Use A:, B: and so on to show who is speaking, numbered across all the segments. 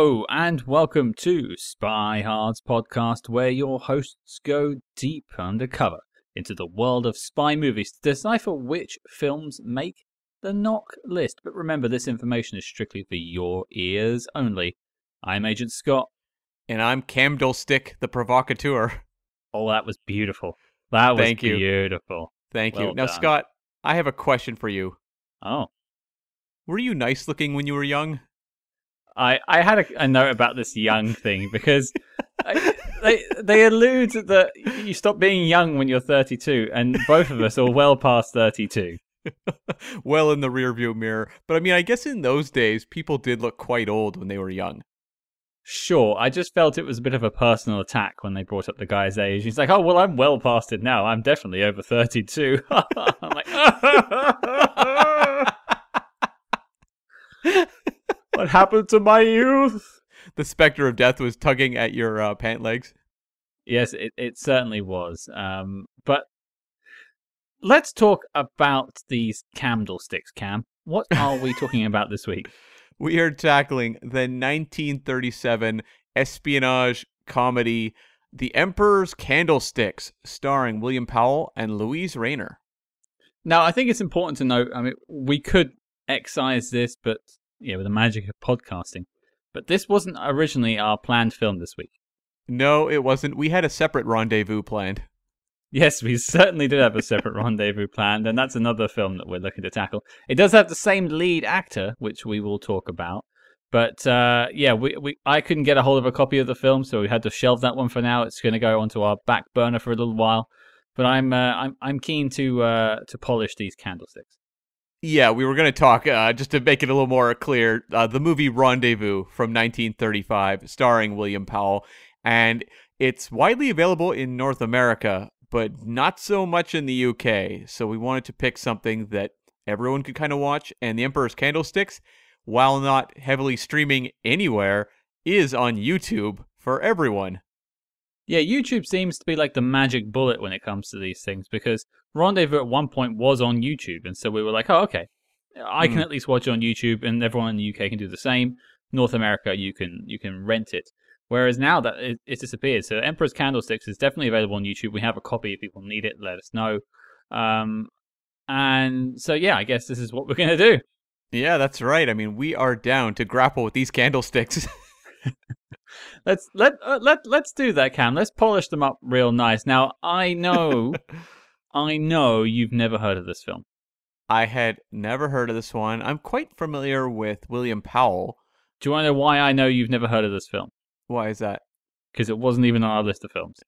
A: Hello and welcome to Spy Hard's podcast, where your hosts go deep undercover into the world of spy movies to decipher which films make the knock list. But remember, this information is strictly for your ears only. I'm Agent Scott.
B: And I'm Candlestick, the provocateur.
A: Oh, that was beautiful. That was
B: Thank you.
A: beautiful.
B: Thank
A: Well
B: you. Now,
A: done.
B: Scott, I have a question for you.
A: Oh,
B: Were you nice looking when you were young?
A: I, I had a, a note about this young thing because I, they they allude that you stop being young when you're 32, and both of us are well past 32.
B: well, in the rearview mirror. But I mean, I guess in those days, people did look quite old when they were young.
A: Sure, I just felt it was a bit of a personal attack when they brought up the guy's age. He's like, "Oh well, I'm well past it now. I'm definitely over 32." I'm like, "What happened to my youth?"
B: The specter of death was tugging at your uh, pant legs.
A: Yes, it, it certainly was. Um, but let's talk about these candlesticks, Cam. What are we talking about this week?
B: We are tackling the 1937 espionage comedy The Emperor's Candlesticks, starring William Powell and Luise Rainer.
A: Now, I think it's important to note. I mean, we could excise this, but yeah, with the magic of podcasting. But this wasn't originally our planned film this week.
B: No, it wasn't. We had a separate rendezvous planned.
A: Yes, we certainly did have a separate rendezvous planned, and that's another film that we're looking to tackle. It does have the same lead actor, which we will talk about. But uh, yeah, we, we I couldn't get a hold of a copy of the film, so we had to shelve that one for now. It's going to go onto our back burner for a little while. But I'm uh, I'm I'm keen to uh, to polish these candlesticks.
B: Yeah, we were going to talk, uh, just to make it a little more clear, uh, the movie Rendezvous from 1935, starring William Powell. And it's widely available in North America, but not so much in the UK. So we wanted to pick something that everyone could kind of watch. And The Emperor's Candlesticks, while not heavily streaming anywhere, is on YouTube for everyone.
A: Yeah, YouTube seems to be like the magic bullet when it comes to these things because Rendezvous at one point was on YouTube, and so we were like, oh, okay, I can
B: Hmm.
A: at least watch it on YouTube, and everyone in the UK can do the same. North America, you can you can rent it. Whereas now that it, it's disappeared, so Emperor's Candlesticks is definitely available on YouTube. We have a copy if people need it. Let us know. Um, and so yeah, I guess this is what we're gonna do.
B: Yeah, that's right. I mean, we are down to grapple with these candlesticks.
A: Let's let uh, let let's do that, Cam. Let's polish them up real nice. Now I know, I know you've never heard of this film.
B: I had never heard of this one. I'm quite familiar with William Powell.
A: Do you want to know why I know you've never heard of this film?
B: Why is that?
A: Because it wasn't even on our list of films.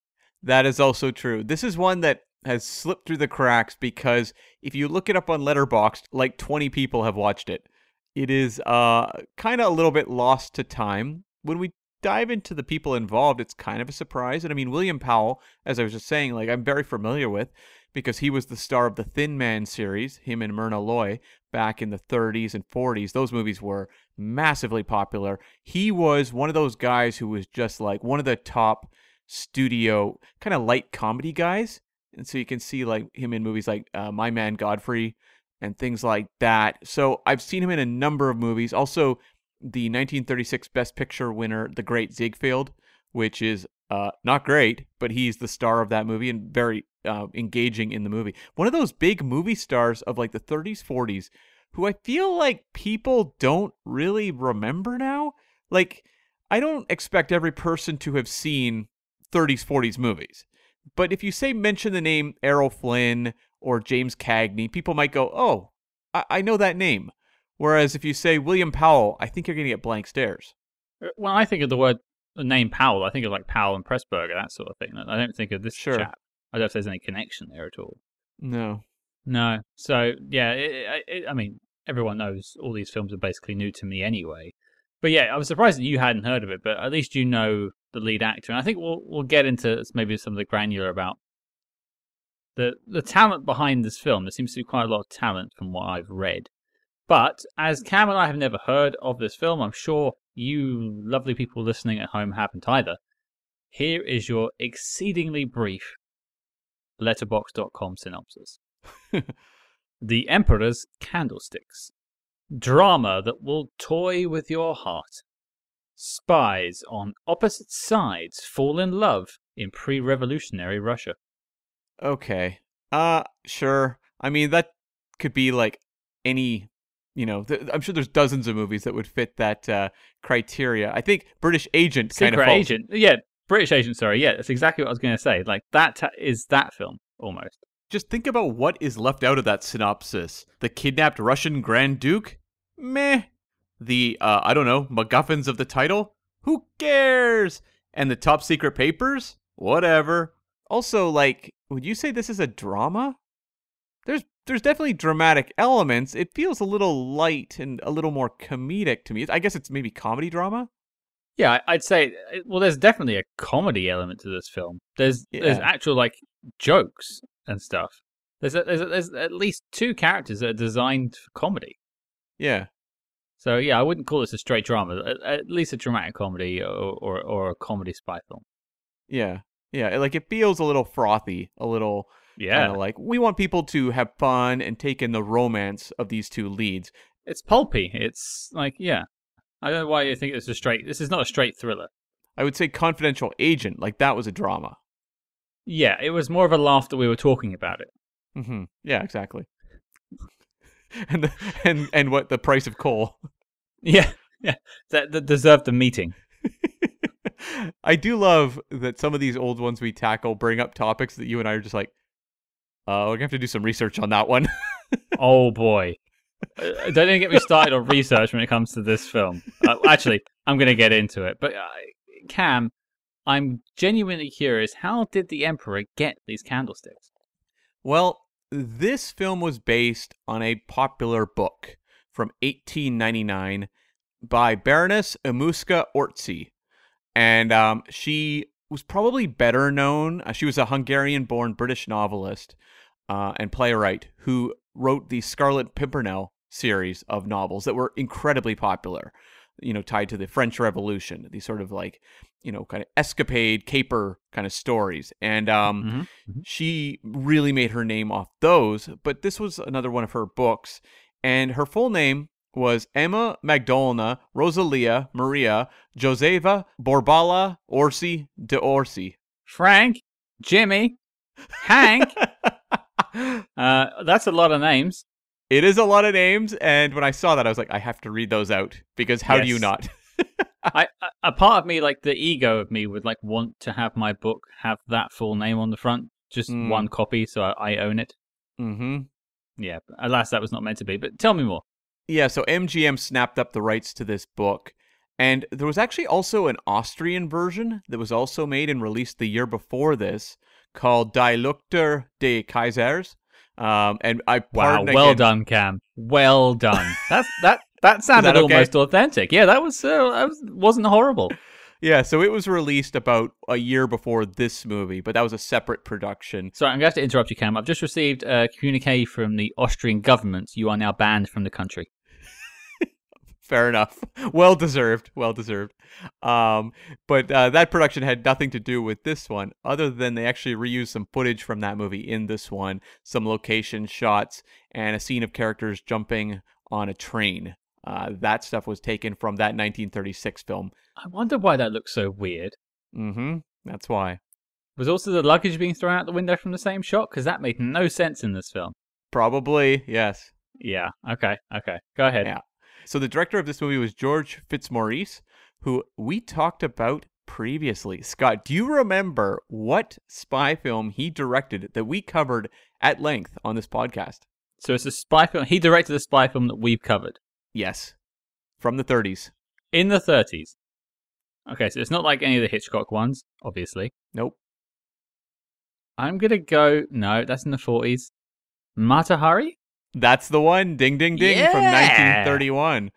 B: That is also true. This is one that has slipped through the cracks because if you look it up on Letterboxd, like 20 people have watched it. It is uh kind of a little bit lost to time. When we dive into the people involved, it's kind of a surprise. And I mean, William Powell, as I was just saying, like I'm very familiar with because he was the star of the Thin Man series, him and Myrna Loy, back in the 30s and 40s. Those movies were massively popular. He was one of those guys who was just like one of the top studio kind of light comedy guys. And so you can see like him in movies like uh, My Man Godfrey and things like that. So I've seen him in a number of movies. Also, the 1936 Best Picture winner, The Great Ziegfeld, which is uh, not great, but he's the star of that movie and very uh, engaging in the movie. One of those big movie stars of like the 30s, 40s, who I feel like people don't really remember now. Like, I don't expect every person to have seen 30s, 40s movies. But if you say mention the name Errol Flynn or James Cagney, people might go, oh, I, I know that name. Whereas if you say William Powell, I think you're going to get blank stares.
A: Uh, well, I think of the word, the name Powell, I think of like Powell and Pressburger, that sort of thing. I don't think of this
B: Sure.
A: chap. I don't know if there's any connection there at all.
B: No.
A: No. So yeah, it, it, it, I mean, everyone knows all these films are basically new to me anyway. But yeah, I was surprised that you hadn't heard of it. But at least you know the lead actor, and I think we'll we'll get into maybe some of the granular about the the talent behind this film. There seems to be quite a lot of talent from what I've read. But as Cam and I have never heard of this film, I'm sure you lovely people listening at home haven't either. Here is your exceedingly brief letterboxd.com synopsis. the Emperor's Candlesticks. Drama that will toy with your heart. Spies on opposite sides fall in love in pre-revolutionary Russia.
B: Okay. Uh, sure. I mean, that could be like any, you know, th- I'm sure there's dozens of movies that would fit that uh, criteria. I think British Agent kind
A: Secret
B: of falls.
A: Agent, yeah, British Agent. Sorry, yeah, that's exactly what I was going to say. Like that ta- is that film almost.
B: Just think about what is left out of that synopsis. The kidnapped Russian Grand Duke? Meh. The, uh, I don't know, MacGuffins of the title? Who cares? And the top secret papers? Whatever. Also, like, would you say this is a drama? There's there's definitely dramatic elements. It feels a little light and a little more comedic to me. I guess it's maybe comedy drama.
A: Yeah, I'd say. uh, Well, there's definitely a comedy element to this film. There's there's actual like jokes and stuff. There's a, there's a, there's at least two characters that are designed for comedy.
B: Yeah.
A: So yeah, I wouldn't call this a straight drama. At, at least a dramatic comedy or, or or a comedy spy film.
B: Yeah. Yeah. Like it feels a little frothy, a little
A: Yeah,
B: kind of like we want people to have fun and take in the romance of these two leads.
A: it's pulpy. It's like yeah. I don't know why you think it's a straight. This is not a straight thriller.
B: I would say confidential agent, like that was a drama.
A: Yeah, it was more of a laugh that we were talking about it.
B: Mm-hmm. Yeah, exactly. and the, and and what the price of coal.
A: Yeah, yeah, that, that deserved a meeting.
B: I do love that some of these old ones we tackle bring up topics that you and I are just like, uh, we're gonna have to do some research on that one.
A: Oh boy. Uh, Don't even get me started on research when it comes to this film. Uh, actually, I'm going to get into it. But uh, Cam, I'm genuinely curious. How did the Emperor get these candlesticks?
B: Well, this film was based on a popular book from 1899 by Baroness Emmuska Orczy. And um, she was probably better known. uh, She was a Hungarian born British novelist uh, and playwright who wrote the Scarlet Pimpernel series of novels that were incredibly popular, you know, tied to the French Revolution, these sort of like, you know, kind of escapade, caper kind of stories. And um,
A: Mhm.
B: she really made her name off those, but this was another one of her books. And her full name was Emma Magdalena Rosalia Maria Josefa Borbala Orczy de Orci.
A: Frank, Jimmy, Hank. Uh, that's a lot of names.
B: it is a lot of names, and when I saw that, I was like, I have to read those out because how do you not?
A: I, a- a part of me, like the ego of me, would like want to have my book have that full name on the front, just
B: Mm.
A: one copy, so I, I own it.
B: mm-hmm.
A: Yeah, alas, that was not meant to be. But tell me more.
B: Yeah, so MGM snapped up the rights to this book. And there was actually also an Austrian version that was also made and released the year before this called Die Leuchter des Kaisers. Um, and I
A: Wow, well
B: again-
A: done, Cam. Well done. That's that. That sounded
B: that okay?
A: almost authentic. Yeah, that was uh, that was, wasn't horrible.
B: Yeah, so it was released about a year before this movie, but that was a separate production.
A: Sorry, I'm going to have to interrupt you, Cam. I've just received a communique from the Austrian government. You are now banned from the country.
B: Fair enough. Well deserved. Well deserved. Um, but uh, that production had nothing to do with this one, other than they actually reused some footage from that movie in this one, some location shots, and a scene of characters jumping on a train. Uh, that stuff was taken from that 1936 film.
A: I wonder why that looks so weird.
B: Mm-hmm. That's why.
A: Was also the luggage being thrown out the window from the same shot? Because that made no sense in this film.
B: Probably yes.
A: Yeah. Okay. Okay. Go ahead.
B: Yeah. So the director of this movie was George Fitzmaurice, who we talked about previously. Scott, do you remember what spy film he directed that we covered at length on this podcast?
A: So it's a spy film. He directed a spy film that we've covered
B: Yes. From the 30s.
A: in the 30s. Okay, so it's not like any of the Hitchcock ones, obviously.
B: Nope.
A: I'm gonna go. No, that's in the 40s. Mata Hari.
B: That's the one. Ding, ding, ding from 1931.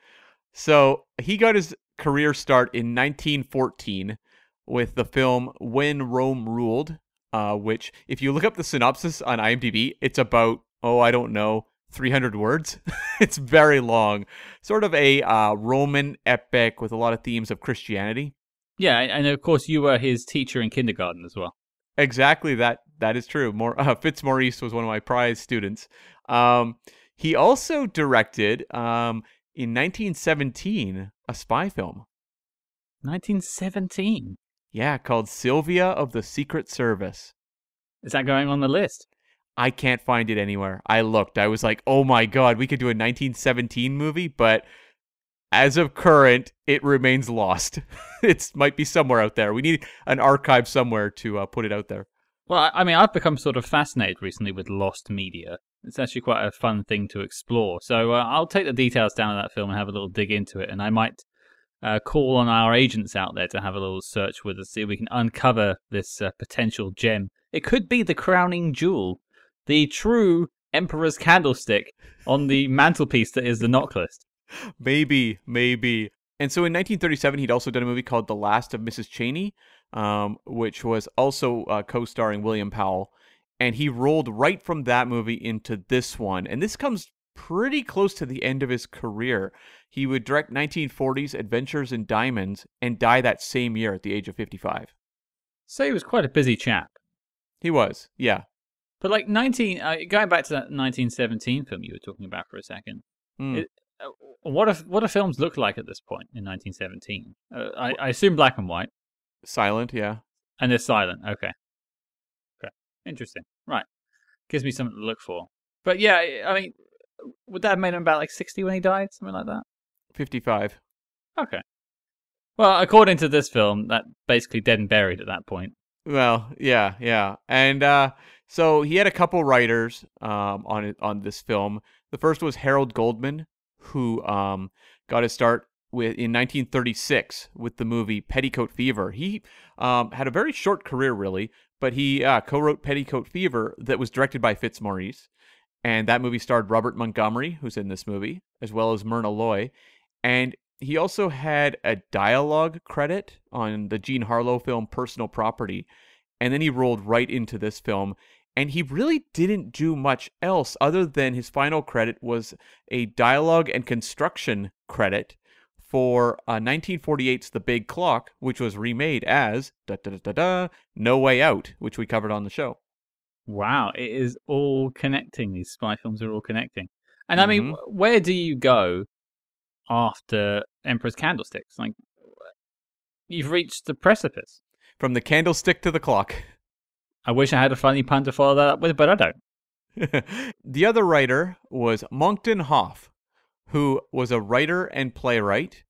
B: So he got his career start in 1914 with the film When Rome Ruled, uh, which, if you look up the synopsis on IMDb, it's about, oh, I don't know, 300 words. it's very long. Sort of a uh, Roman epic with a lot of themes of Christianity.
A: Yeah, and of course you were his teacher in kindergarten as well.
B: Exactly that. That is true. More uh, Fitzmaurice was one of my prize students. Um, he also directed um, in 1917 a spy film.
A: 1917.
B: Yeah, called Sylvia of the Secret Service.
A: Is that going on the list?
B: I can't find it anywhere. I looked. I was like, "Oh my god, we could do a 1917 movie," but as of current, it remains lost. it might be somewhere out there. We need an archive somewhere to uh, put it out there.
A: Well, I- mean, I've become sort of fascinated recently with lost media. It's actually quite a fun thing to explore. So uh, I'll take the details down of that film and have a little dig into it, and I might uh, call on our agents out there to have a little search with us, see if we can uncover this uh, potential gem. It could be the crowning jewel, the true Emperor's candlestick on the mantelpiece that is the knock list.
B: Maybe, maybe. And so in 1937, he'd also done a movie called The Last of Mrs. Cheyney, um, which was also uh, co starring William Powell. And he rolled right from that movie into this one. And this comes pretty close to the end of his career. He would direct 1940s Adventures in Diamonds and die that same year at the age of 55.
A: So he was quite a busy chap.
B: He was, yeah.
A: But like 19, uh, going back to that 1917 film you were talking about for a second,
B: Mm.
A: It- uh, what if what do films look like at this point in 1917? Uh, I, I assume black and white,
B: Silent, yeah.
A: and they're silent. Okay, okay, interesting. Right, gives me something to look for. But yeah, I- I mean, would that have made him about like 60 when he died, something like that?
B: 55.
A: Okay. Well, according to this film, that basically dead and buried at that point.
B: Well, yeah, yeah, and uh, so he had a couple writers um, on on this film. The first was Harold Goldman, who um, got his start with in 1936 with the movie Petticoat Fever. He um, had a very short career, really, but he uh, co-wrote Petticoat Fever that was directed by Fitzmaurice, and that movie starred Robert Montgomery, who's in this movie, as well as Myrna Loy, and he also had a dialogue credit on the Jean Harlow film Personal Property, and then he rolled right into this film. And he really didn't do much else other than his final credit was a dialogue and construction credit for uh, 1948's The Big Clock, which was remade as da da da da da No Way Out, which we covered on the show.
A: Wow, it is all connecting. These spy films are all connecting. And I mean,
B: Mhm.
A: where do you go after Emperor's Candlesticks? Like, you've reached the precipice.
B: From the candlestick to the clock.
A: I wish I had a funny pun to follow that up with, but I don't.
B: the other writer was Monckton Hoffe, who was a writer and playwright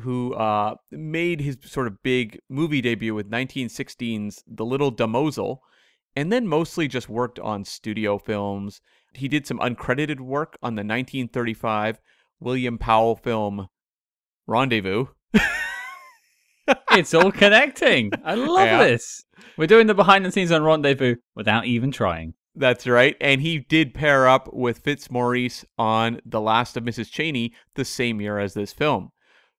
B: who uh, made his sort of big movie debut with 1916's The Little Damozel, and then mostly just worked on studio films. He did some uncredited work on the 1935 William Powell film Rendezvous.
A: It's all connecting. I love
B: Yeah.
A: this. We're doing the behind the scenes on Rendezvous without even trying.
B: That's right. And he did pair up with Fitzmaurice on The Last of Mrs. Cheyney the same year as this film.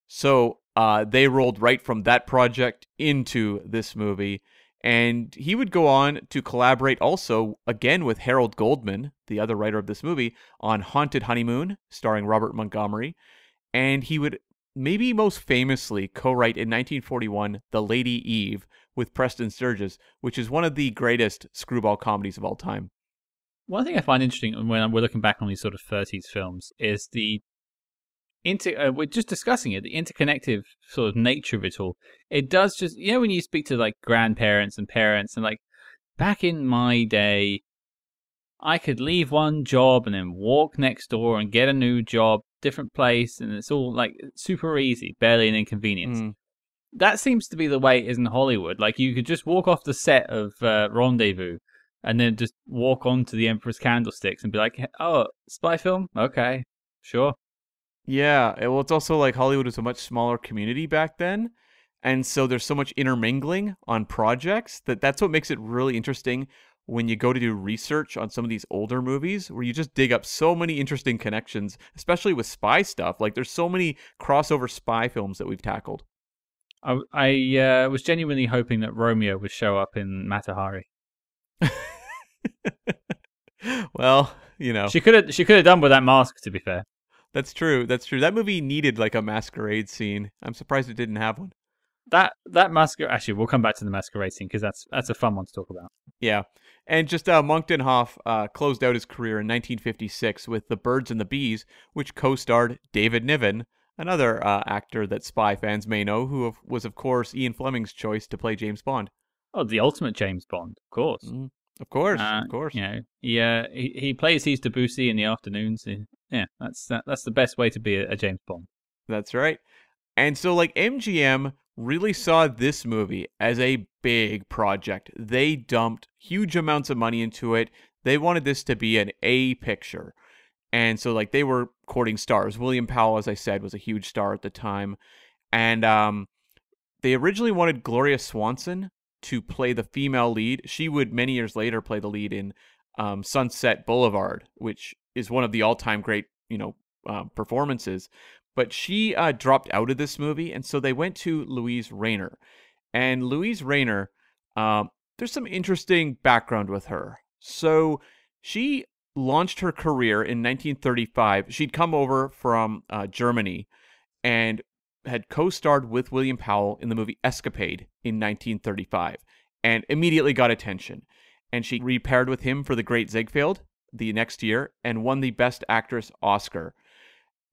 B: So uh, they rolled right from that project into this movie. And he would go on to collaborate also, again, with Harold Goldman, the other writer of this movie, on Haunted Honeymoon, starring Robert Montgomery. And he would maybe most famously co write in 1941 The Lady Eve with Preston Sturges, which is one of the greatest screwball comedies of all time.
A: One thing I find interesting when we're looking back on these sort of 30s films is the inter. Uh, we're just discussing it, the interconnective sort of nature of it all. It does just, you know, when you speak to like grandparents and parents, and like back in my day, I could leave one job and then walk next door and get a new job, different place, and it's all like super easy, barely an inconvenience.
B: Mm.
A: that seems to be the way it is in Hollywood. Like you could just walk off the set of uh, Rendezvous and then just walk onto the Emperor's Candlesticks and be like, "Oh, spy film? Okay, sure."
B: Yeah, well, it's also like Hollywood was a much smaller community back then, and so there's so much intermingling on projects that that's what makes it really interesting when you go to do research on some of these older movies, where you just dig up so many interesting connections, especially with spy stuff. Like there's so many crossover spy films that we've tackled.
A: I, I uh, was genuinely hoping that Romeo would show up in Mata Hari.
B: well, you know,
A: She could have she could have done with that mask. To be fair,
B: that's true. That's true. That movie needed like a masquerade scene. I'm surprised it didn't have one.
A: That that masquerade. Actually, we'll come back to the masquerade scene because that's that's a fun one to talk about.
B: Yeah. And just uh, Monckton Hoffe uh, closed out his career in 1956 with The Birds and the Bees, which co starred David Niven, another uh, actor that spy fans may know, who of, was, of course, Ian Fleming's choice to play James Bond.
A: Oh, the ultimate James Bond, of course.
B: Mm, of course,
A: Uh,
B: of course.
A: You know, he, uh, he he plays his Debussy in the afternoons. Yeah, that's that, that's the best way to be a, a James Bond.
B: That's right. And so, like, MGM really saw this movie as a big project. They dumped huge amounts of money into it. They wanted this to be an A picture. And so, like, they were courting stars. William Powell, as I said, was a huge star at the time. And um, they originally wanted Gloria Swanson to play the female lead. She would, many years later, play the lead in um, Sunset Boulevard, which is one of the all time great, you know, uh, performances but she uh, dropped out of this movie, and so they went to Luise Rainer. And Luise Rainer, um, there's some interesting background with her. So she launched her career in 1935. She'd come over from uh, Germany and had co-starred with William Powell in the movie Escapade in 1935, and immediately got attention. And she repaired with him for The Great Ziegfeld the next year and won the Best Actress Oscar.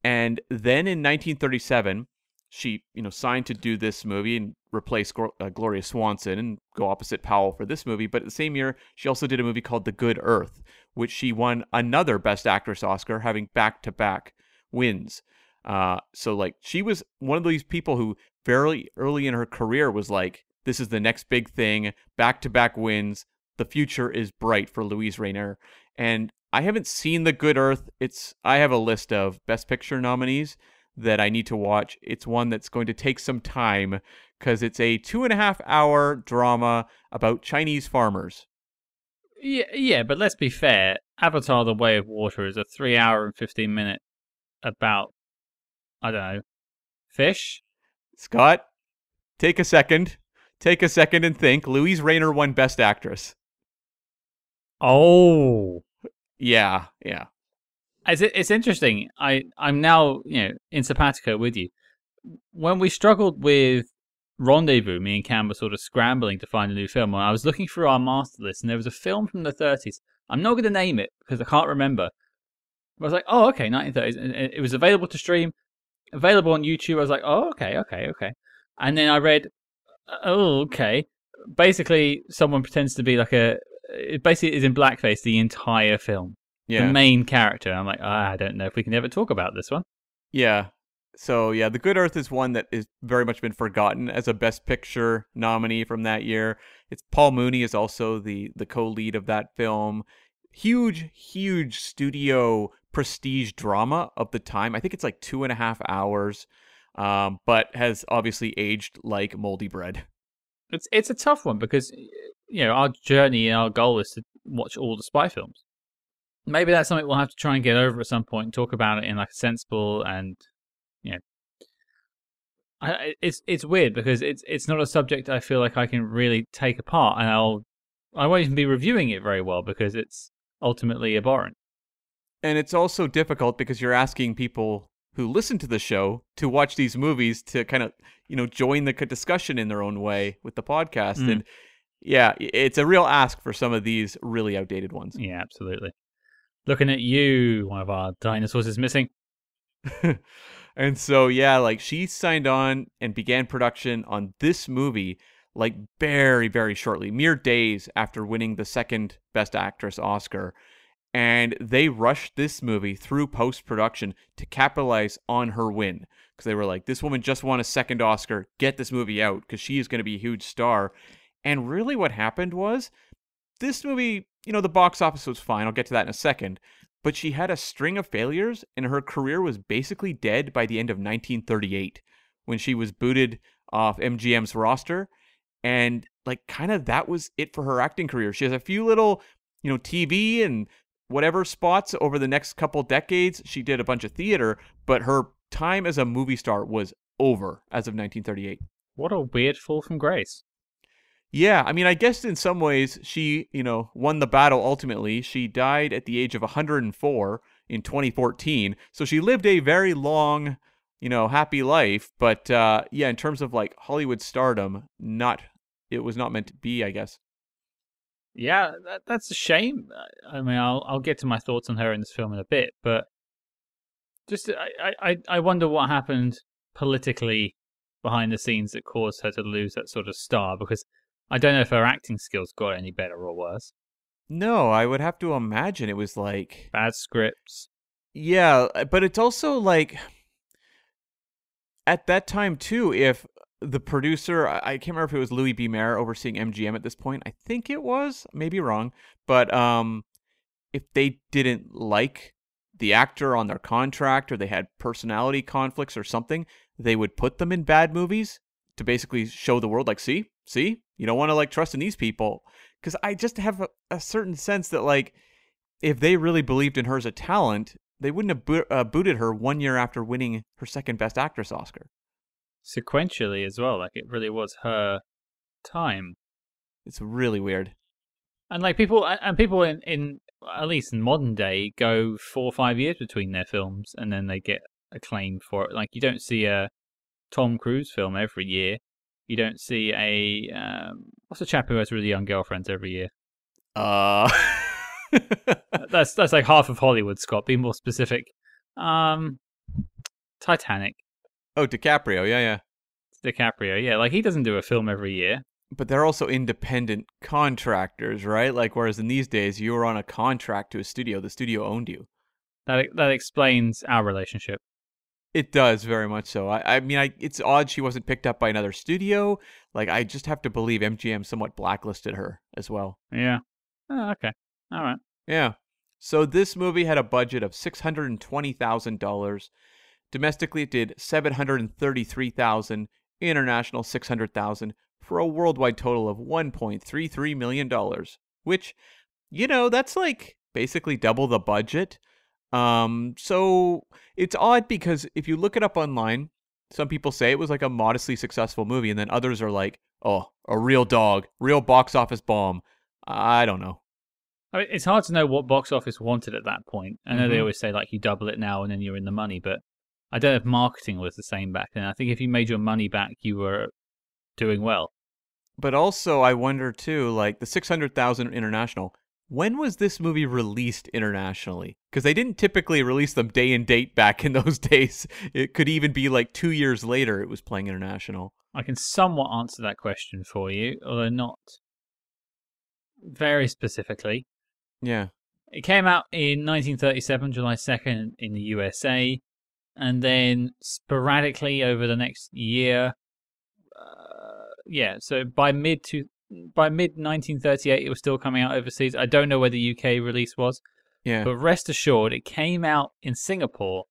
B: And then in 1937, she, you know, signed to do this movie and replace uh, Gloria Swanson and go opposite Powell for this movie. But the same year, she also did a movie called The Good Earth, which she won another Best Actress Oscar, having back to back wins. Uh, so like she was one of these people who very early in her career was like, this is the next big thing, back to back wins. The future is bright for Luise Rainer. And I haven't seen The Good Earth. It's I have a list of Best Picture nominees that I need to watch. It's one that's going to take some time because it's a two and a half hour drama about Chinese farmers.
A: Yeah, yeah, but let's be fair. Avatar: The Way of Water is a three-hour and fifteen-minute about I don't know fish.
B: Scott, take a second. Take a second and think. Luise Rainer won Best Actress.
A: Oh,
B: Yeah, yeah.
A: It's, it's interesting. I, I'm now, you know, in Simpatico with you. When we struggled with Rendezvous, me and Cam were sort of scrambling to find a new film. I was looking through our master list, and there was a film from the 30s. I'm not going to name it because I can't remember. I was like, oh, okay, 1930s. And it was available to stream, available on YouTube. I was like, oh, okay, okay, okay. And then I read, oh, okay. Basically, someone pretends to be like a. It basically is in blackface the entire film
B: Yeah.
A: the main character. I'm like, ah, I don't know if we can ever talk about this one.
B: Yeah. So yeah, The Good Earth is one that is very much been forgotten as a Best Picture nominee from that year. It's Paul Muni is also the the co-lead of that film. Huge, huge studio prestige drama of the time. I think it's like two and a half hours, um, but has obviously aged like moldy bread.
A: It's it's a tough one because you know our journey and our goal is to watch all the spy films. Maybe that's something we'll have to try and get over at some point and talk about it in like a sensible and you know. I, it's it's weird because it's it's not a subject I feel like I can really take apart and I'll I won't even be reviewing it very well because it's ultimately abhorrent.
B: And it's also difficult because you're asking people who listen to the show to watch these movies to kind of, you know, join the discussion in their own way with the podcast.
A: Mm.
B: And yeah, it's a real ask for some of these really outdated ones.
A: Yeah, absolutely. Looking at you, one of our dinosaurs is missing.
B: and so, yeah, like she signed on and began production on this movie like very, very shortly, mere days after winning the second Best Actress Oscar. And they rushed this movie through post production to capitalize on her win. Because they were like, this woman just won a second Oscar. Get this movie out because she is going to be a huge star. And really, what happened was this movie, you know, the box office was fine. I'll get to that in a second. But she had a string of failures, and her career was basically dead by the end of 1938 when she was booted off MGM's roster. And, like, kind of that was it for her acting career. She has a few little, you know, TV and whatever spots over the next couple decades. She did a bunch of theater, but her time as a movie star was over as of 1938.
A: What a weird fall from grace.
B: Yeah, I mean, I guess in some ways she, you know, won the battle ultimately. She died at the age of 104 in 2014. So she lived a very long, you know, happy life, but uh yeah, in terms of like Hollywood stardom, not it was not meant to be, I guess.
A: Yeah, that, that's a shame. I mean, I'll I'll get to my thoughts on her in this film in a bit, but Just I, I I wonder what happened politically behind the scenes that caused her to lose that sort of star because I don't know if her acting skills got any better or worse.
B: No, I would have to imagine it was like
A: Bad scripts.
B: Yeah, uh, but it's also like at that time too, if the producer, I I can't remember if it was Louis B. Mayer overseeing MGM at this point. I think it was, maybe wrong, but um, if they didn't like the actor on their contract or they had personality conflicts or something, they would put them in bad movies to basically show the world, like, see, see, you don't want to like trust in these people. Because I just have a, a certain sense that like, if they really believed in her as a talent, they wouldn't have bo- uh, booted her one year after winning her second Best Actress Oscar.
A: Sequentially as well, like it really was her time.
B: It's really weird.
A: And like people and people in, in at least in modern day go four or five years between their films and then they get acclaim for it. Like you don't see a Tom Cruise film every year. You don't see a um, what's a chap who has really young girlfriends every year.
B: Uh,
A: That's that's like half of Hollywood. Scott, be more specific. Um, Titanic,
B: oh, DiCaprio, yeah, yeah.
A: DiCaprio. Yeah, like he doesn't do a film every year.
B: But they're also independent contractors, right? Like, whereas in these days, you were on a contract to a studio, the studio owned you.
A: That that explains our relationship.
B: It does very much so. I, I mean, I, it's odd she wasn't picked up by another studio. Like, I just have to believe MGM somewhat blacklisted her as well.
A: Yeah. Oh, okay. All right.
B: Yeah. So this movie had a budget of six hundred and twenty thousand dollars. Domestically, it did seven hundred and thirty-three thousand. International, six hundred thousand, for a worldwide total of one point three three million dollars. Which, you know, that's like basically double the budget. Um, so it's odd because if you look it up online, some people say it was like a modestly successful movie, and then others are like, "Oh, a real dog, real box office bomb." I don't know.
A: I mean, it's hard to know what box office wanted at that point. I know they
B: Mhm.
A: always say like you double it now and then you're in the money, but I don't know if marketing was the same back then. I think if you made your money back, you were doing well.
B: But also, I wonder too, like the 600,000 international, when was this movie released internationally? Because they didn't typically release them day and date back in those days. It could even be like two years later it was playing international.
A: I can somewhat answer that question for you, although not very specifically.
B: Yeah.
A: It came out in 1937, July 2nd, in the USA, and then sporadically over the next year. Uh, yeah, so by mid to by mid 1938, it was still coming out overseas. I don't know where the UK release was,
B: Yeah.
A: but rest assured, it came out in Singapore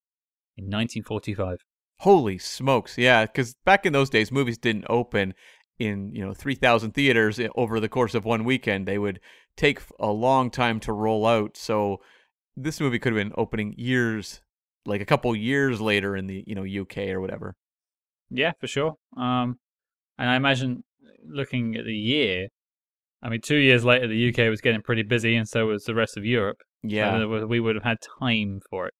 A: in 1945.
B: Holy smokes. Yeah. Because back in those days, movies didn't open in, you know, 3,000 theaters over the course of one weekend. They would take a long time to roll out. So this movie could have been opening years, like a couple years later in the, you know, UK or whatever.
A: Yeah, for sure. Um, and I imagine looking at the year, I mean, two years later, the UK was getting pretty busy, and so was the rest of Europe.
B: Yeah.
A: was- we would have had time for it.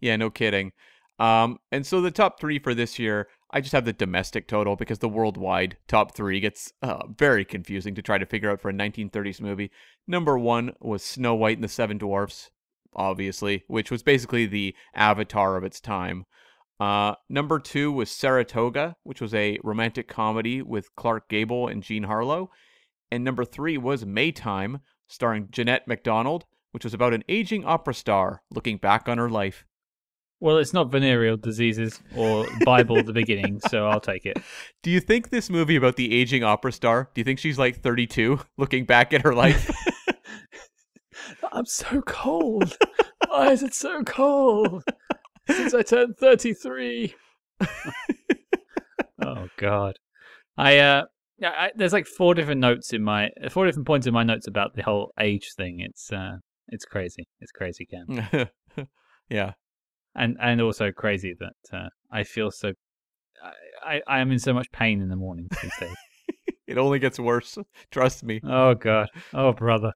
B: Yeah, no kidding. Um, and so the top three for this year, I just have the domestic total because the worldwide top three gets uh, very confusing to try to figure out for a 1930s movie. Number one was Snow White and the Seven Dwarfs, obviously, which was basically the avatar of its time. Uh, number two was Saratoga, which was a romantic comedy with Clark Gable and Jean Harlow. And number three was Maytime, starring Jeanette MacDonald, which was about an aging opera star looking back on her life.
A: Well, it's not venereal diseases or Bible at the beginning, so I'll take it.
B: Do you think this movie about the aging opera star, do you think she's like 32 looking back at her life?
A: I'm so cold. Why is it so cold? Since I turned 33. oh God. I uh yeah, I, there's like four different notes in my four different points in my notes about the whole age thing. It's uh it's crazy. It's crazy, Cam.
B: yeah.
A: And and also crazy that uh, I feel so I, I I am in so much pain in the mornings these days.
B: It only gets worse. Trust me.
A: Oh god. Oh brother.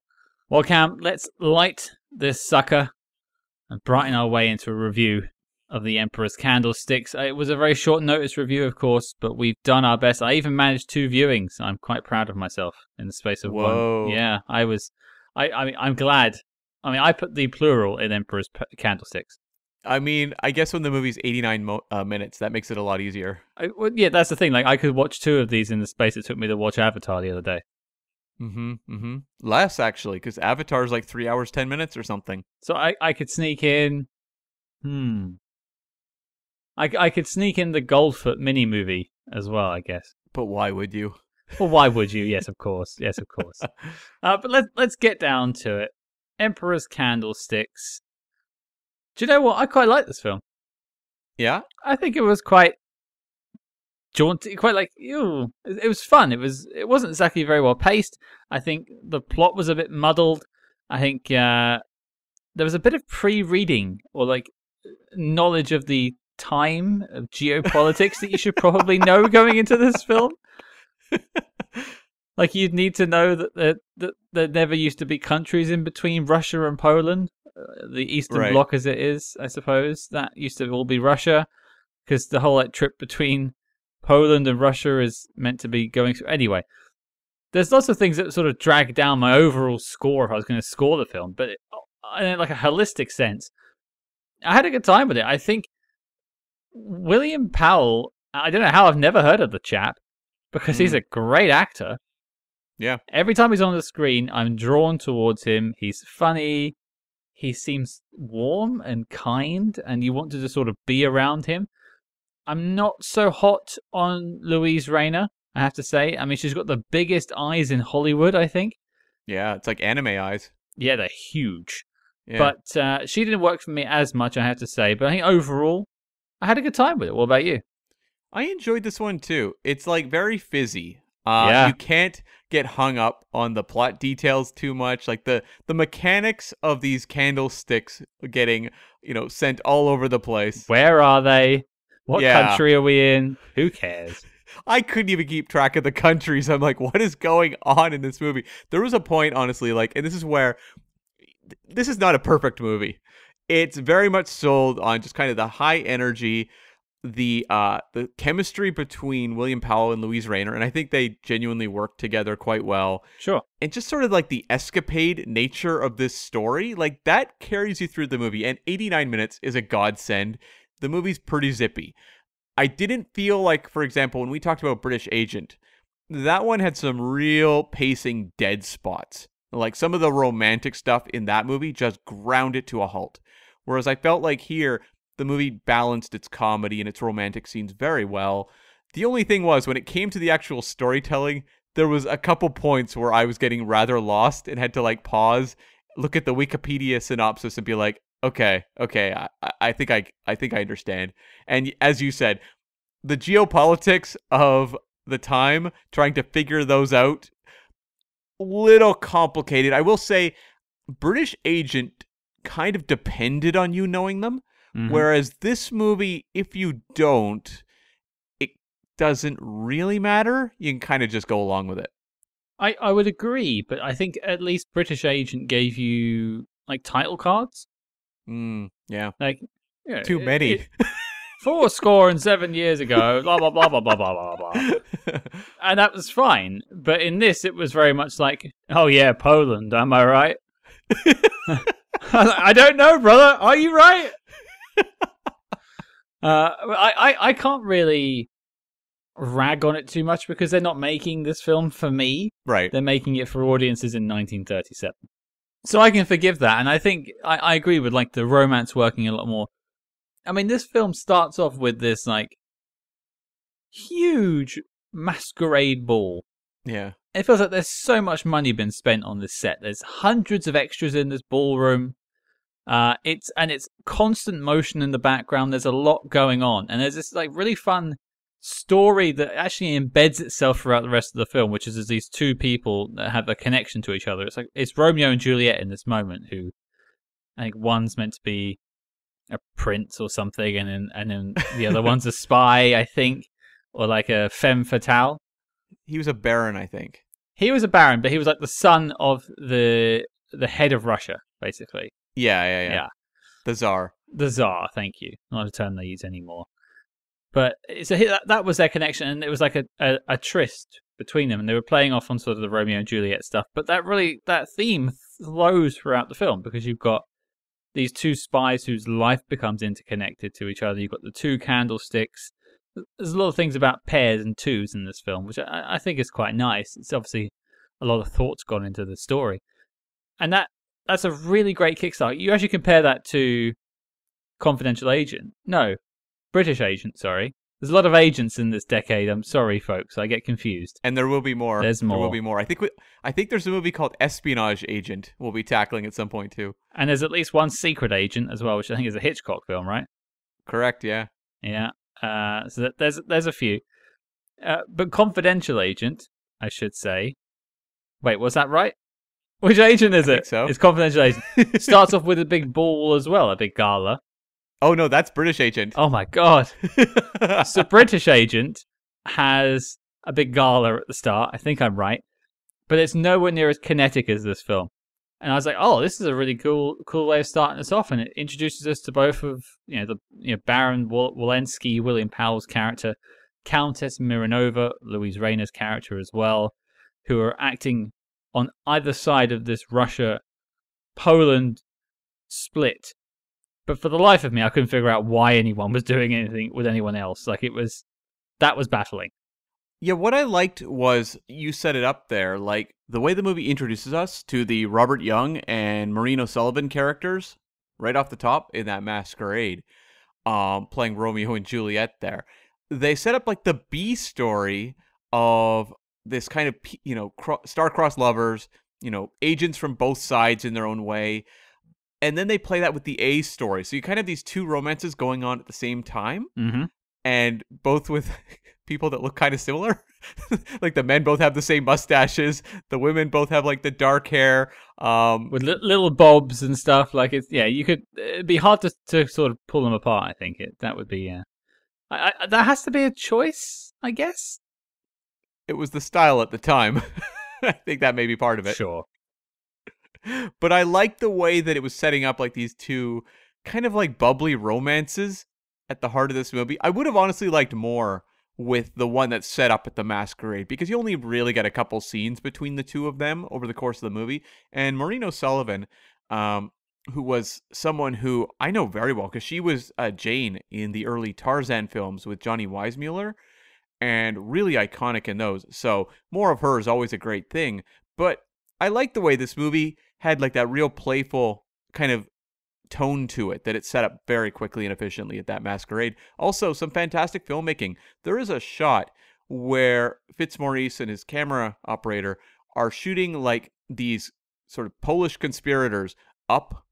A: Well, Cam, let's light this sucker and brighten our way into a review of the Emperor's Candlesticks. Uh, It was a very short notice review, of course, but we've done our best. I even managed two viewings. I'm quite proud of myself in the space of
B: Whoa.
A: one. Yeah, I was. I. I mean, I'm glad. I mean, I put the plural in Emperor's P- Candlesticks.
B: I mean, I guess when the movie's 89 mo- uh, minutes, that makes it a lot easier.
A: I, well, yeah, that's the thing. Like, I could watch two of these in the space it took me to watch Avatar the other day.
B: Mm-hmm. Mm-hmm. Less actually, because Avatar's like three hours ten minutes or something.
A: So I, I could sneak in. Hmm. I, I could sneak in the Goldfoot mini movie as well, I guess.
B: But why would you?
A: Well, why would you? Yes, of course. Yes, of course. uh, but let's let's get down to it. Emperor's Candlesticks. Do you know what? I quite like this film.
B: Yeah.
A: I think it was quite jaunty, quite like ew. It, it was fun. It was. It wasn't exactly very well paced. I think the plot was a bit muddled. I think uh, there was a bit of pre-reading or like knowledge of the time of geopolitics that you should probably know going into this film. like you'd need to know that there, that there never used to be countries in between Russia and Poland, uh, the Eastern
B: Right.
A: Bloc as it is, I suppose. That used to all be Russia, because the whole like trip between Poland and Russia is meant to be going through. Anyway, there's lots of things that sort of drag down my overall score if I was going to score the film, but it, in like a holistic sense, I had a good time with it. I think William Powell. I don't know how I've never heard of the chap because he's
B: Mm.
A: a great actor.
B: Yeah.
A: Every time he's on the screen, I'm drawn towards him. He's funny. He seems warm and kind, and you want to just sort of be around him. I'm not so hot on Luise Rainer, I have to say. I mean, she's got the biggest eyes in Hollywood, I think.
B: Yeah. It's like anime eyes.
A: Yeah, they're huge.
B: Yeah.
A: But uh, she didn't work for me as much, I have to say. But I think overall, I had a good time with it. What about you?
B: I enjoyed this one too. It's like very fizzy. Uh,
A: Yeah.
B: You can't get hung up on the plot details too much. Like the the mechanics of these candlesticks getting you know sent all over the place.
A: Where are they? What
B: Yeah.
A: country are we in? Who cares?
B: I couldn't even keep track of the countries. I'm like, what is going on in this movie? There was a point, honestly, like, and this is where this is not a perfect movie. It's very much sold on just kind of the high energy, the uh the chemistry between William Powell and Luise Rainer, and I think they genuinely work together quite well.
A: Sure.
B: And just sort of like the escapade nature of this story, like that carries you through the movie. And 89 minutes is a godsend. The movie's pretty zippy. I didn't feel like, for example, when we talked about British Agent, that one had some real pacing dead spots. Like some of the romantic stuff in that movie just ground it to a halt. Whereas I felt like here, the movie balanced its comedy and its romantic scenes very well. The only thing was, when it came to the actual storytelling, there was a couple points where I was getting rather lost and had to like pause, look at the Wikipedia synopsis, and be like, "Okay, okay, I, I- think I, I think I understand." And as you said, the geopolitics of the time, trying to figure those out, little complicated. I will say, British Agent kind of depended on you knowing them,
A: Mhm.
B: whereas this movie, if you don't, it doesn't really matter. You can kind of just go along with it.
A: I, I would agree, but I think at least British Agent gave you like title cards.
B: Mm, yeah.
A: Like you know,
B: Too
A: it-
B: many.
A: it- four score and seven years ago, blah blah blah blah blah blah blah blah. And that was fine. But in this it was very much like, Oh yeah, Poland, am I right? I don't know, brother. Are you right? uh I, I, I can't really rag on it too much because they're not making this film for me.
B: right.
A: They're making it for audiences in 1937. So I can forgive that, and I think I, I agree with like the romance working a lot more. I mean, this film starts off with this like huge masquerade ball.
B: Yeah.
A: It feels like there's so much money been spent on this set. There's hundreds of extras in this ballroom. Uh, it's and it's constant motion in the background. There's a lot going on, and there's this like really fun story that actually embeds itself throughout the rest of the film, which is there's these two people that have a connection to each other. It's like it's Romeo and Juliet in this moment, who I think one's meant to be a prince or something, and then and then the other one's a spy, I think, or like a femme fatale.
B: He was a baron, I think.
A: He was a baron, but he was like the son of the the head of Russia, basically.
B: Yeah, yeah, yeah.
A: Yeah.
B: The czar.
A: The Tsar, thank you. Not a term they use anymore. But so that, that was their connection, and it was like a, a, a tryst between them, and they were playing off on sort of the Romeo and Juliet stuff. But that really that theme flows throughout the film because you've got these two spies whose life becomes interconnected to each other. You've got the two candlesticks. There's a lot of things about pairs and twos in this film, which I, I think is quite nice. It's obviously a lot of thoughts gone into the story, and that that's a really great Kickstarter. You actually compare that to Confidential Agent. No, British Agent. Sorry, there's a lot of agents in this decade. I'm sorry, folks. I get confused.
B: And there will be more.
A: There's more.
B: There will be more. I think. We, I think there's a movie called Espionage Agent. We'll be tackling at some point too.
A: And there's at least one secret agent as well, which I think is a Hitchcock film, right?
B: Correct. Yeah.
A: Yeah. Uh, so that, there's there's a few, uh, but confidential agent, I should say. Wait, was that right? Which agent is
B: I
A: it?
B: so.
A: It's confidential agent. Starts off with a big ball as well, a big gala.
B: oh no, that's British Agent.
A: Oh my god! so British agent has a big gala at the start. I think I'm right, but it's nowhere near as kinetic as this film. And I was like, oh, this is a really cool, cool way of starting us off, and it introduces us to both of you know the you know Baron Wal- Walensky, William Powell's character, Countess Mironova, Luise Rainer's character as well, who are acting on either side of this Russia Poland split. But for the life of me, I couldn't figure out why anyone was doing anything with anyone else. Like it was, that was baffling.
B: Yeah, what I liked was you set it up there, like the way the movie introduces us to the Robert Young and Maureen O'Sullivan characters right off the top in that masquerade, um, playing Romeo and Juliet there. They set up like the B story of this kind of, you know, star-crossed lovers, you know, agents from both sides in their own way. And then they play that with the A story. So you kind of have these two romances going on at the same time
A: Mm-hmm.
B: and both with people that look kind of similar. like the men both have the same mustaches, the women both have like the dark hair. Um,
A: With li- little bobs and stuff. Like it's yeah, you could. It'd be hard to to sort of pull them apart. I think it that would be yeah. I, I, that has to be a choice, I guess.
B: it was the style at the time. I think that may be part of it.
A: Sure.
B: But I like the way that it was setting up like these two kind of like bubbly romances at the heart of this movie. I would have honestly liked more with the one that's set up at the masquerade because you only really get a couple scenes between the two of them over the course of the movie. And Maureen O'Sullivan, um, who was someone who I know very well because she was uh, Jane in the early Tarzan films with Johnny Weissmuller and really iconic in those. So more of her is always a great thing. But I like the way this movie had like that real playful kind of tone to it that it set up very quickly and efficiently at that masquerade. Also, some fantastic filmmaking. There is a shot where Fitzmaurice and his camera operator are shooting like these sort of Polish conspirators up,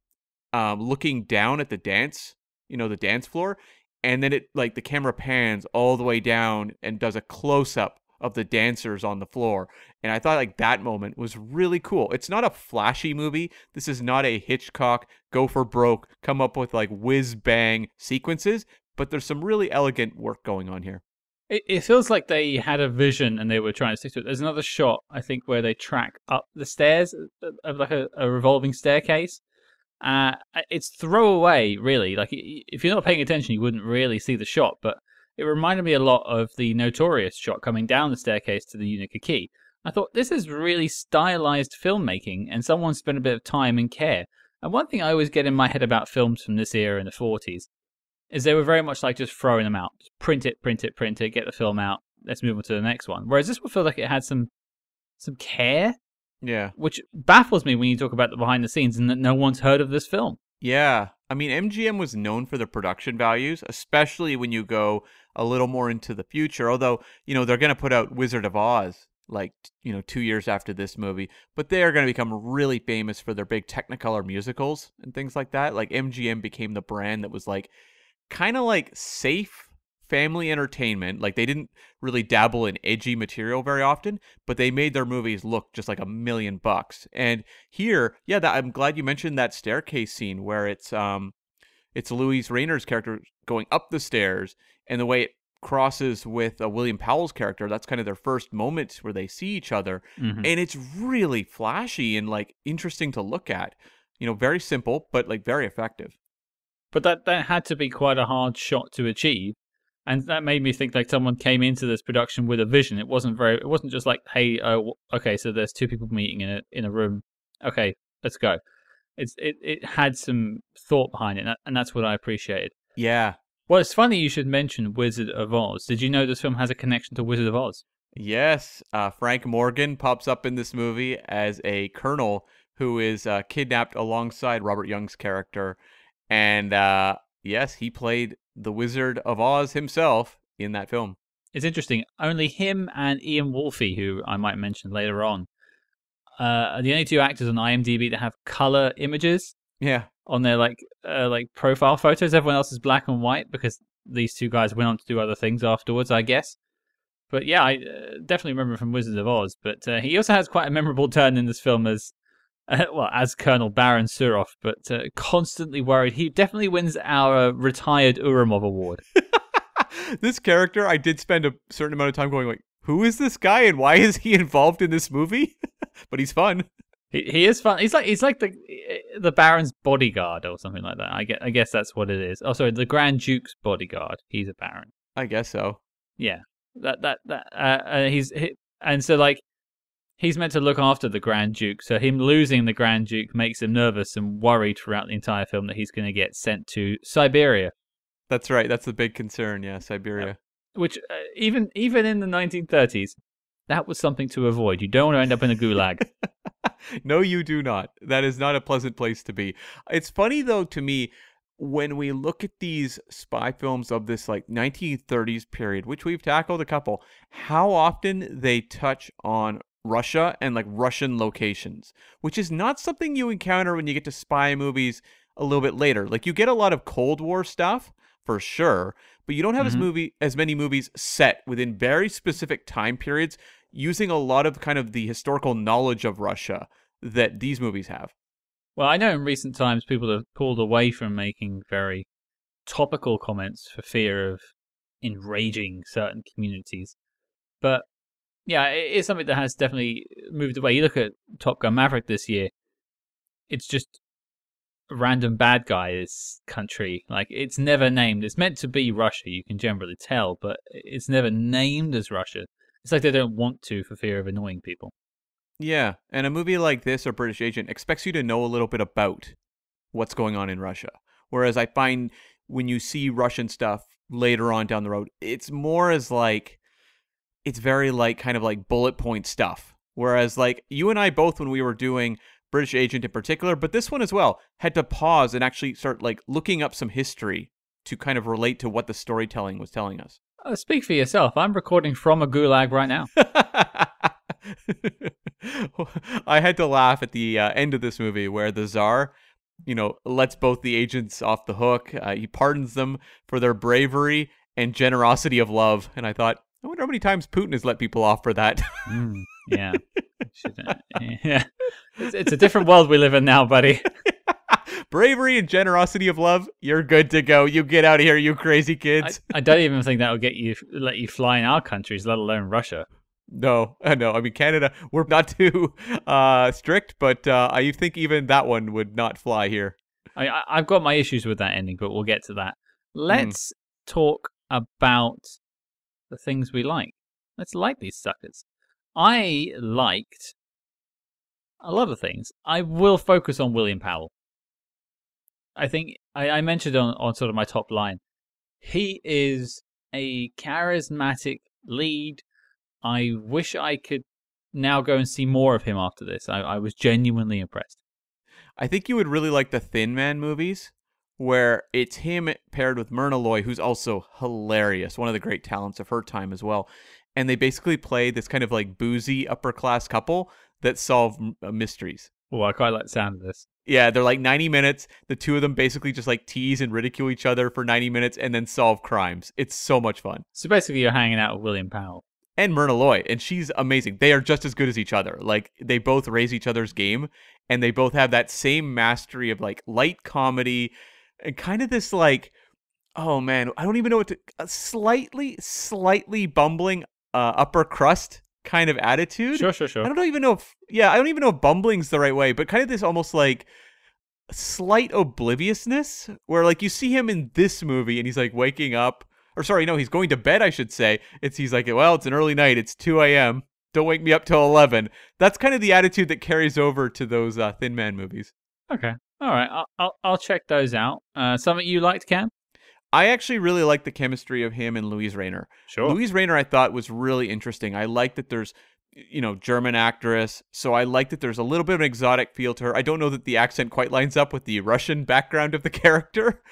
B: um, looking down at the dance, you know, the dance floor, and then it like the camera pans all the way down and does a close up of the dancers on the floor. And I thought like that moment was really cool. It's not a flashy movie. This is not a Hitchcock go for broke, come up with like whiz bang sequences, but there's some really elegant work going on here.
A: It, it feels like they had a vision and they were trying to stick to it. There's another shot, I think, where they track up the stairs of- of like a, a revolving staircase. Uh, it's throwaway, really. Like if you're not paying attention, you wouldn't really see the shot. But it reminded me a lot of the notorious shot coming down the staircase to the Unica Key. I thought this is really stylized filmmaking, and someone spent a bit of time and care. And one thing I always get in my head about films from this era in the 40s is they were very much like just throwing them out. Just print it, print it, print it, get the film out. Let's move on to the next one. Whereas this one feels like it had some some care,
B: Yeah.
A: which baffles me when you talk about the behind the scenes and that no one's heard of this film.
B: Yeah. I mean, MGM was known for their production values, especially when you go a little more into the future. Although, you know, they're going to put out Wizard of Oz like, you know, two years after this movie, but they are going to become really famous for their big Technicolor musicals and things like that. Like, MGM became the brand that was like kind of like safe family entertainment. Like, they didn't really dabble in edgy material very often, but they made their movies look just like a million bucks. And here, yeah, that, I'm glad you mentioned that staircase scene where it's um, it's Luise Rainer's character going up the stairs, and the way it crosses with uh, William Powell's character. That's kind of their first moment where they see each other,
A: Mhm.
B: and it's really flashy and like interesting to look at. You know, very simple, but like very effective.
A: But that that had to be quite a hard shot to achieve, and that made me think like someone came into this production with a vision. It wasn't very. It wasn't just like, hey, uh, okay, so there's two people meeting in a in a room. Okay, let's go. It's it, it had some thought behind it, and that's what I appreciated.
B: Yeah.
A: Well, it's funny you should mention Wizard of Oz. Did you know this film has a connection to Wizard of Oz?
B: Yes, uh, Frank Morgan pops up in this movie as a colonel who is uh, kidnapped alongside Robert Young's character, and uh, yes, he played the Wizard of Oz himself in that film.
A: It's interesting. Only him and Ian Wolfe, who I might mention later on, uh, the only two actors on IMDb that have color images
B: Yeah,
A: on their like uh, like profile photos. Everyone else is black and white because these two guys went on to do other things afterwards, I guess. But yeah, I uh, definitely remember from Wizards of Oz. But uh, he also has quite a memorable turn in this film as uh, well as Colonel Baron Suroff, but uh, constantly worried. He definitely wins our retired Uramov award.
B: this character, I did spend a certain amount of time going like, who is this guy and why is he involved in this movie? but he's fun.
A: He, he is fun. He's like he's like the the Baron's bodyguard or something like that. I guess, I guess that's what it is. Oh, sorry, the Grand Duke's bodyguard. He's a Baron.
B: I guess so.
A: Yeah, that that that. Uh, uh, he's he, and so like he's meant to look after the Grand Duke. So him losing the Grand Duke makes him nervous and worried throughout the entire film that he's going to get sent to Siberia.
B: That's right. That's the big concern. Yeah, Siberia.
A: Which uh, even even in the 1930s, that was something to avoid. You don't want to end up in a gulag.
B: no, you do not. That is not a pleasant place to be. It's funny though to me when we look at these spy films of this like 1930s period, which we've tackled a couple, how often they touch on Russia and like Russian locations, which is not something you encounter when you get to spy movies a little bit later. Like you get a lot of Cold War stuff for sure, but you don't have as
A: Mhm.
B: movie as many movies set within very specific time periods using a lot of kind of the historical knowledge of Russia that these movies have.
A: Well, I know in recent times people have pulled away from making very topical comments for fear of enraging certain communities. But yeah, it is something that has definitely moved away. You look at Top Gun Maverick this year, it's just random bad guy's country. Like, it's never named. It's meant to be Russia, you can generally tell, but it's never named as Russia. It's like they don't want to for fear of annoying people.
B: Yeah, and a movie like this or British Agent expects you to know a little bit about what's going on in Russia. Whereas I find when you see Russian stuff later on down the road, it's more as like it's very like kind of like bullet point stuff. Whereas like you and I both when we were doing British Agent in particular, but this one as well, had to pause and actually start like looking up some history to kind of relate to what the storytelling was telling us.
A: Uh, speak for yourself. I'm recording from a gulag right now.
B: I had to laugh at the uh, end of this movie where the czar, you know, lets both the agents off the hook. Uh, he pardons them for their bravery and generosity of love. And I thought, I wonder how many times Putin has let people off for that.
A: Mm, yeah. Yeah. It's, it's a different world we live in now, buddy.
B: bravery and generosity of love, you're good to go. You get out of here, you crazy kids.
A: I don't even think that will get you let you fly in our countries, let alone Russia.
B: No, uh, no. I mean, Canada, we're not too uh, strict, but uh, I think even that one would not fly here.
A: I, I I've got my issues with that ending, but we'll get to that. Let's talk about the things we like. Let's like these suckers. I liked a lot of things. I will focus on William Powell. I think I, I mentioned on, on sort of my top line. He is a charismatic lead. I wish I could now go and see more of him after this. I, I was genuinely impressed.
B: I think you would really like the Thin Man movies, where it's him paired with Myrna Loy, who's also hilarious, one of the great talents of her time as well. And they basically play this kind of like boozy upper class couple that solve m- uh, mysteries.
A: Oh, I quite like the sound of this.
B: Yeah, they're like 90 minutes. The two of them basically just like tease and ridicule each other for 90 minutes and then solve crimes. It's so much fun.
A: So basically, you're hanging out with William Powell.
B: and Myrna Loy, and she's amazing. They are just as good as each other. Like they both raise each other's game, and they both have that same mastery of like light comedy and kind of this like, oh man, I don't even know what to, a slightly, slightly bumbling uh, upper crust kind of attitude.
A: Sure, sure, sure.
B: I don't even know if yeah, I don't even know if bumbling's the right way, but kind of this almost like slight obliviousness where like you see him in this movie and he's like waking up or sorry, no, he's going to bed, I should say. It's he's like, well, it's an early night, it's two AM. Don't wake me up till eleven. That's kind of the attitude that carries over to those uh, Thin Man movies.
A: Okay. All right, I'll I'll, I'll check those out. Uh, something you liked, Cam?
B: I actually really like the chemistry of him and Luise Rainer.
A: Sure.
B: Luise Rainer, I thought was really interesting. I like that there's, you know, German actress, so I like that there's a little bit of an exotic feel to her. I don't know that the accent quite lines up with the Russian background of the character,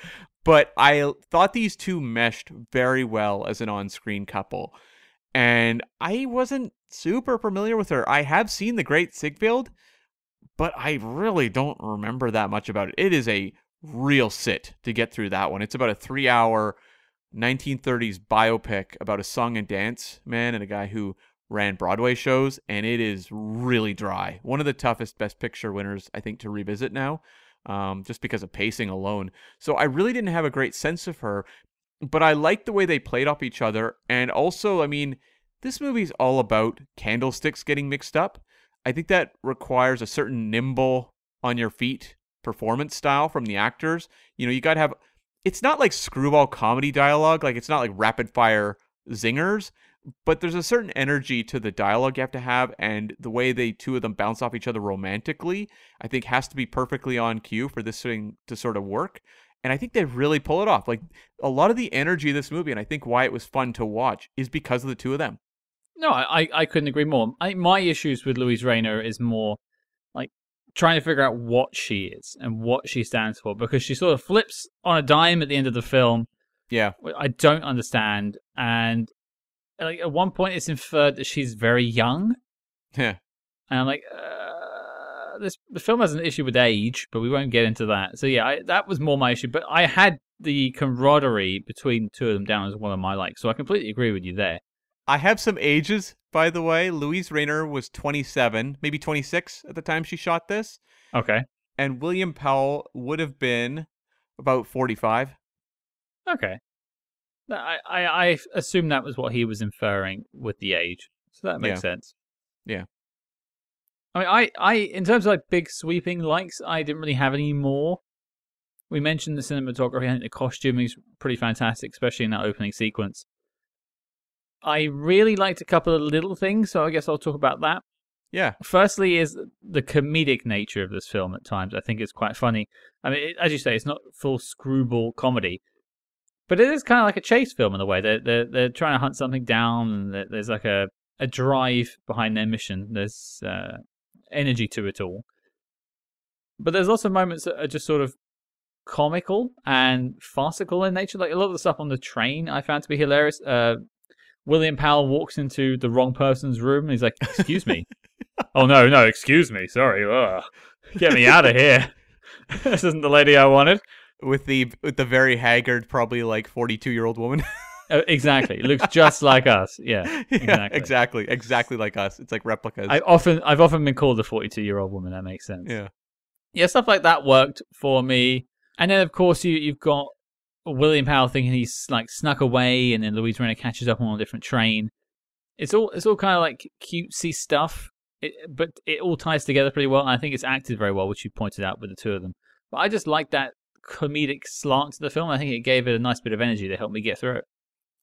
B: but I thought these two meshed very well as an on-screen couple. And I wasn't super familiar with her. I have seen The Great Ziegfeld, but I really don't remember that much about it. It is a real sit to get through that one. It's about a three hour 1930s biopic about a song and dance man and a guy who ran Broadway shows, and it is really dry. One of the toughest Best Picture winners, I think, to revisit now, um, just because of pacing alone. So I really didn't have a great sense of her, but I liked the way they played off each other. And also, I mean, this movie's all about candlesticks getting mixed up. I think that requires a certain nimble on your feet performance style from the actors. You know, you got to have it's not like screwball comedy dialogue, like it's not like rapid fire zingers, but there's a certain energy to the dialogue you have to have and the way they two of them bounce off each other romantically, I think has to be perfectly on cue for this thing to sort of work. And I think they really pull it off. Like a lot of the energy of this movie, and I think why it was fun to watch, is because of the two of them.
A: No, I, I couldn't agree more. I, my issues with Luise Rainer is more trying to figure out what she is and what she stands for because she sort of flips on a dime at the end of the film.
B: Yeah.
A: I don't understand. And like at one point, it's inferred that she's very young.
B: Yeah.
A: And I'm like, uh, this the film has an issue with age, but we won't get into that. So yeah, I, that was more my issue. But I had the camaraderie between the two of them down as one of my likes, so I completely agree with you there.
B: I have some ages, by the way. Luise Rainer was 27, maybe 26 at the time she shot this.
A: Okay.
B: And William Powell would have been about 45.
A: Okay. I, I, I assume that was what he was inferring with the age. So that makes
B: Yeah.
A: sense.
B: Yeah.
A: I mean, I, I, in terms of like big sweeping likes, I didn't really have any more. We mentioned the cinematography. I think the costuming is pretty fantastic, especially in that opening sequence. I really liked a couple of little things, so I guess I'll talk about that.
B: Yeah.
A: Firstly, is the comedic nature of this film at times. I think it's quite funny. I mean, it, as you say, it's not full screwball comedy, but it is kind of like a chase film in a way. They're they're, they're trying to hunt something down, and there's like a a drive behind their mission. There's uh, energy to it all, but there's lots of moments that are just sort of comical and farcical in nature. Like a lot of the stuff on the train, I found to be hilarious. Uh, William Powell walks into the wrong person's room, and he's like, "Excuse me." oh no, no, excuse me. Sorry. Ugh. Get me out of here. this isn't the lady I wanted.
B: With the with the very haggard, probably like 42 year old woman.
A: Uh, exactly. It looks just like us. Yeah.
B: yeah,
A: Exactly.
B: exactly. Exactly like us. It's like replicas.
A: I often I've often been called a 42 year old woman. That makes sense.
B: yeah.
A: yeah, stuff like that worked for me. And then of course you you've got William Powell thinking he's like snuck away, and then Luise Rainer catches up on a different train. It's all it's all kind of like cutesy stuff, it, but it all ties together pretty well. And I think it's acted very well, which you pointed out with the two of them. But I just like that comedic slant to the film. I think it gave it a nice bit of energy to help me get through it.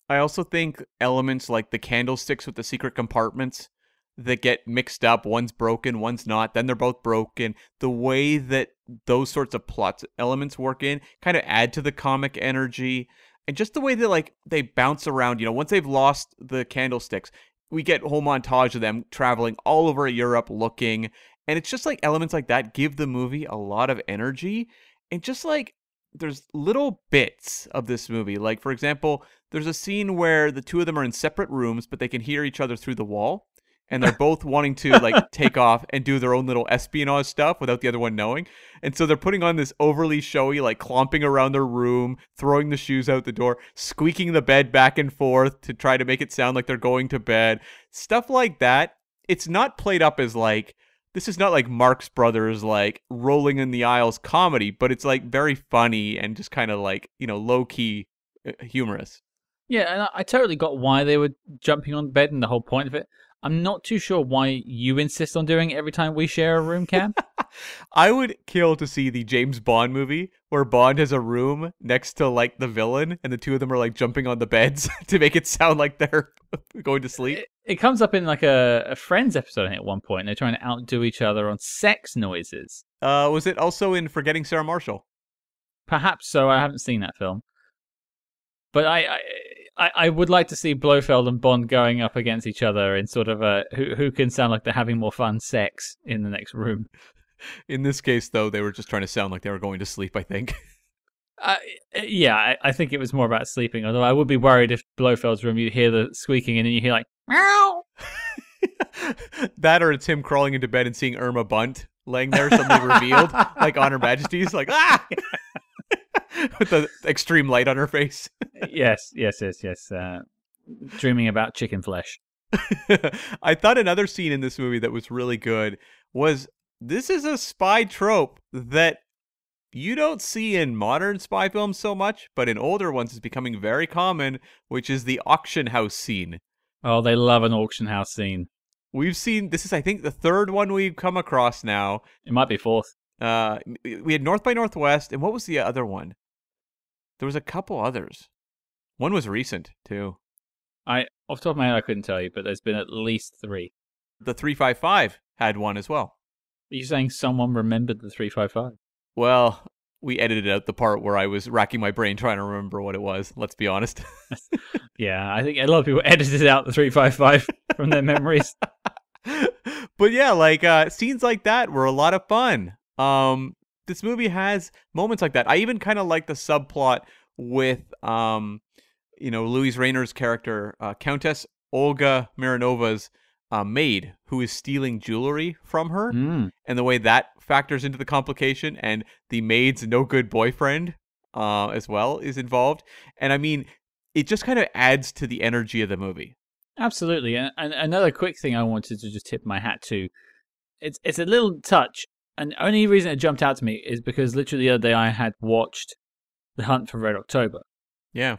B: I also think elements like the candlesticks with the secret compartments that get mixed up, one's broken, one's not, then they're both broken. The way that those sorts of plot elements work in kind of add to the comic energy. And just the way that like they bounce around, you know, once they've lost the candlesticks, we get whole montage of them traveling all over Europe looking. And it's just like elements like that give the movie a lot of energy. And just like there's little bits of this movie. Like, for example, there's a scene where the two of them are in separate rooms, but they can hear each other through the wall. And they're both wanting to like take off and do their own little espionage stuff without the other one knowing. And so they're putting on this overly showy, like clomping around their room, throwing the shoes out the door, squeaking the bed back and forth to try to make it sound like they're going to bed. Stuff like that. It's not played up as like, this is not like Marx Brothers like rolling in the aisles comedy, but it's like very funny and just kind of like, you know, low key uh, humorous.
A: Yeah, and I, I totally got why they were jumping on bed and the whole point of it. I'm not too sure why you insist on doing it every time we share a room, Cam.
B: I would kill to see the James Bond movie where Bond has a room next to like the villain and the two of them are like jumping on the beds to make it sound like they're going to sleep.
A: It, it comes up in like a, a Friends episode at one point. And they're trying to outdo each other on sex noises.
B: Uh, was it also in Forgetting Sarah Marshall?
A: Perhaps so. I haven't seen that film. But I, I I, I would like to see Blofeld and Bond going up against each other in sort of a who who can sound like they're having more fun sex in the next room.
B: In this case, though, they were just trying to sound like they were going to sleep. I think.
A: Uh, yeah, I, I think it was more about sleeping. Although I would be worried if Blofeld's room you hear the squeaking and then you hear like meow.
B: that or it's him crawling into bed and seeing Irma Bunt laying there suddenly revealed, like on Her Majesty's, like ah, with the extreme light on her face.
A: yes, yes, yes, yes. Uh, dreaming about chicken flesh.
B: I thought another scene in this movie that was really good was this is a spy trope that you don't see in modern spy films so much, but in older ones it's becoming very common, which is the auction house scene.
A: Oh, they love an auction house scene.
B: We've seen this is I think the third one we've come across now.
A: It might be fourth.
B: Uh we had North by Northwest and what was the other one? There was a couple others. One was recent too.
A: I off the top of my head I couldn't tell you, but there's been at least 3.
B: The 355 had one as well.
A: Are you saying someone remembered the 355?
B: Well, we edited out the part where I was racking my brain trying to remember what it was. Let's be honest.
A: yeah, I think a lot of people edited out the 355 from their memories.
B: but yeah, like uh, scenes like that were a lot of fun. Um, this movie has moments like that. I even kind of like the subplot with um, you know, Luise Rainer's character, uh, Countess Olga Mironova's uh, maid, who is stealing jewelry from her,
A: Mm.
B: and the way that factors into the complication, and the maid's no good boyfriend uh, as well is involved. And I mean, it just kind of adds to the energy of the movie.
A: Absolutely. And, and another quick thing I wanted to just tip my hat to. It's it's a little touch, and the only reason it jumped out to me is because literally the other day I had watched The Hunt for Red October.
B: Yeah.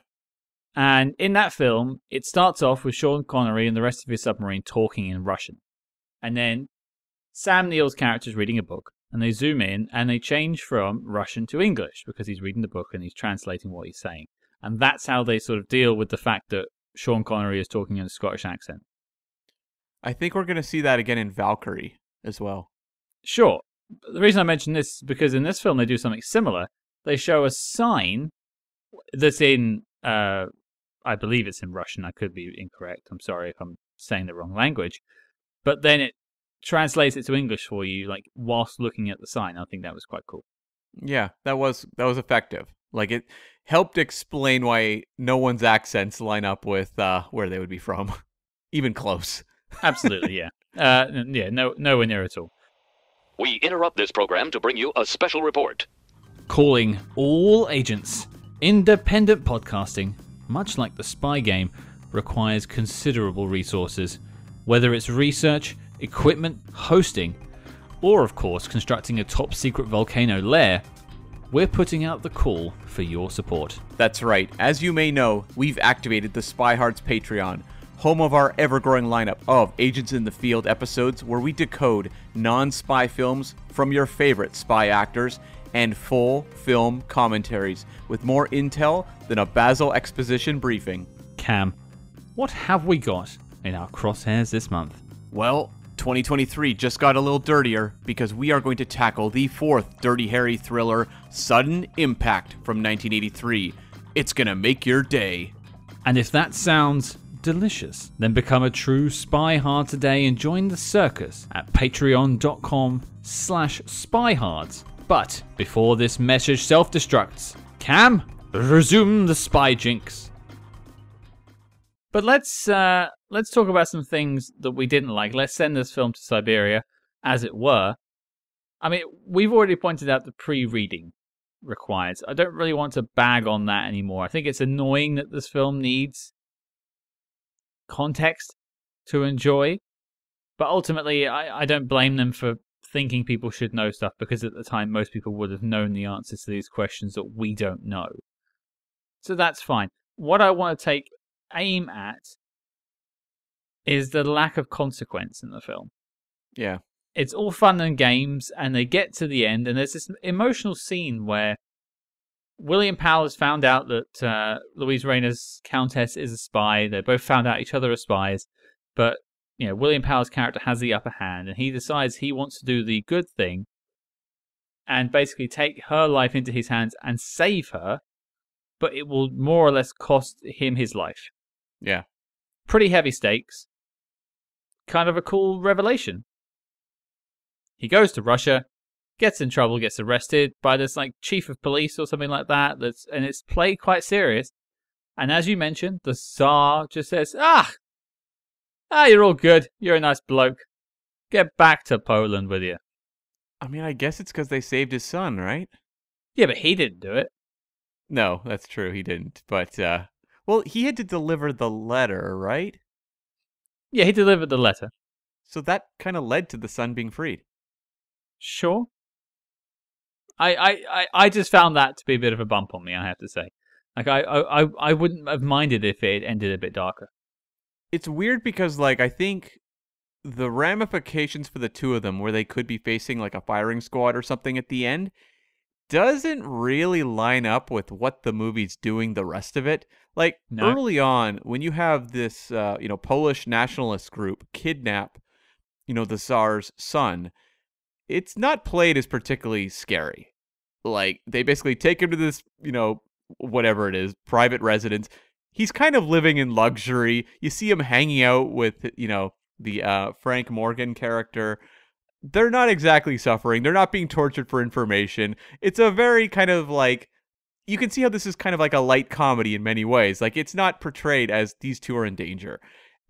A: And in that film, it starts off with Sean Connery and the rest of his submarine talking in Russian. And then Sam Neill's character is reading a book, and they zoom in and they change from Russian to English because he's reading the book and he's translating what he's saying. And that's how they sort of deal with the fact that Sean Connery is talking in a Scottish accent.
B: I think we're going to see that again in Valkyrie as well.
A: Sure. The reason I mention this is because in this film they do something similar. They show a sign that's in, uh, I believe it's in Russian. I could be incorrect. I'm sorry if I'm saying the wrong language. But then it translates it to English for you, like whilst looking at the sign. I think that was quite cool.
B: Yeah, that was that was effective. Like it helped explain why no one's accents line up with uh, where they would be from, even close.
A: Absolutely, yeah. Uh, yeah, no, nowhere near at all.
C: We interrupt this program to bring you a special report.
A: Calling all agents. Independent podcasting, much like the spy game, requires considerable resources. Whether it's research, equipment, hosting, or of course constructing a top secret volcano lair, we're putting out the call for your support.
B: That's right. As you may know, we've activated the Spy Hards Patreon, home of our ever growing lineup of Agents in the Field episodes where we decode non spy films from your favorite spy actors and full film commentaries with more intel than a Basil exposition briefing.
A: Cam, what have we got in our crosshairs this month?
B: Well, 2023 just got a little dirtier because we are going to tackle the fourth Dirty Harry thriller, Sudden Impact from 1983. It's gonna make your day.
A: And if that sounds delicious, then become a true spy hard today and join the circus at patreon.com slash spyhards. But before this message self-destructs, Cam, resume the spy jinx. But let's uh, let's talk about some things that we didn't like. Let's send this film to Siberia, as it were. I mean, we've already pointed out the pre-reading required. I don't really want to bag on that anymore. I think it's annoying that this film needs context to enjoy. But ultimately, I, I don't blame them for thinking people should know stuff because at the time, most people would have known the answers to these questions that we don't know. So that's fine. What I want to take aim at is the lack of consequence in the film.
B: Yeah.
A: It's all fun and games, and they get to the end, and there's this emotional scene where William Powell has found out that uh, Luise Rainer's Countess is a spy. They both found out each other are spies, but you know William Powell's character has the upper hand, and he decides he wants to do the good thing and basically take her life into his hands and save her, but it will more or less cost him his life.
B: Yeah.
A: Pretty heavy stakes. Kind of a cool revelation. He goes to Russia, gets in trouble, gets arrested by this like chief of police or something like that. That's and it's played quite serious. And as you mentioned, the Tsar just says, "Ah, ah, you're all good. You're a nice bloke. Get back to Poland with you."
B: I mean, I guess it's because they saved his son, right?
A: Yeah, but he didn't do it.
B: No, that's true. He didn't. But, uh, well, he had to deliver the letter, right?
A: Yeah, he delivered the letter.
B: So that kind of led to the son being freed.
A: Sure. I, I, I, I just found that to be a bit of a bump on me. I have to say, like I, I, I wouldn't have minded if it ended a bit darker.
B: It's weird because, like, I think the ramifications for the two of them, where they could be facing like a firing squad or something at the end, doesn't really line up with what the movie's doing the rest of it. Like
A: No.
B: early on, when you have this, uh, you know, Polish nationalist group kidnap, you know, the Tsar's son, it's not played as particularly scary. Like they basically take him to this, you know, whatever it is, private residence. He's kind of living in luxury. You see him hanging out with, you know, the uh, Frank Morgan character. They're not exactly suffering. They're not being tortured for information. It's a very kind of like you can see how this is kind of like a light comedy in many ways. Like it's not portrayed as these two are in danger.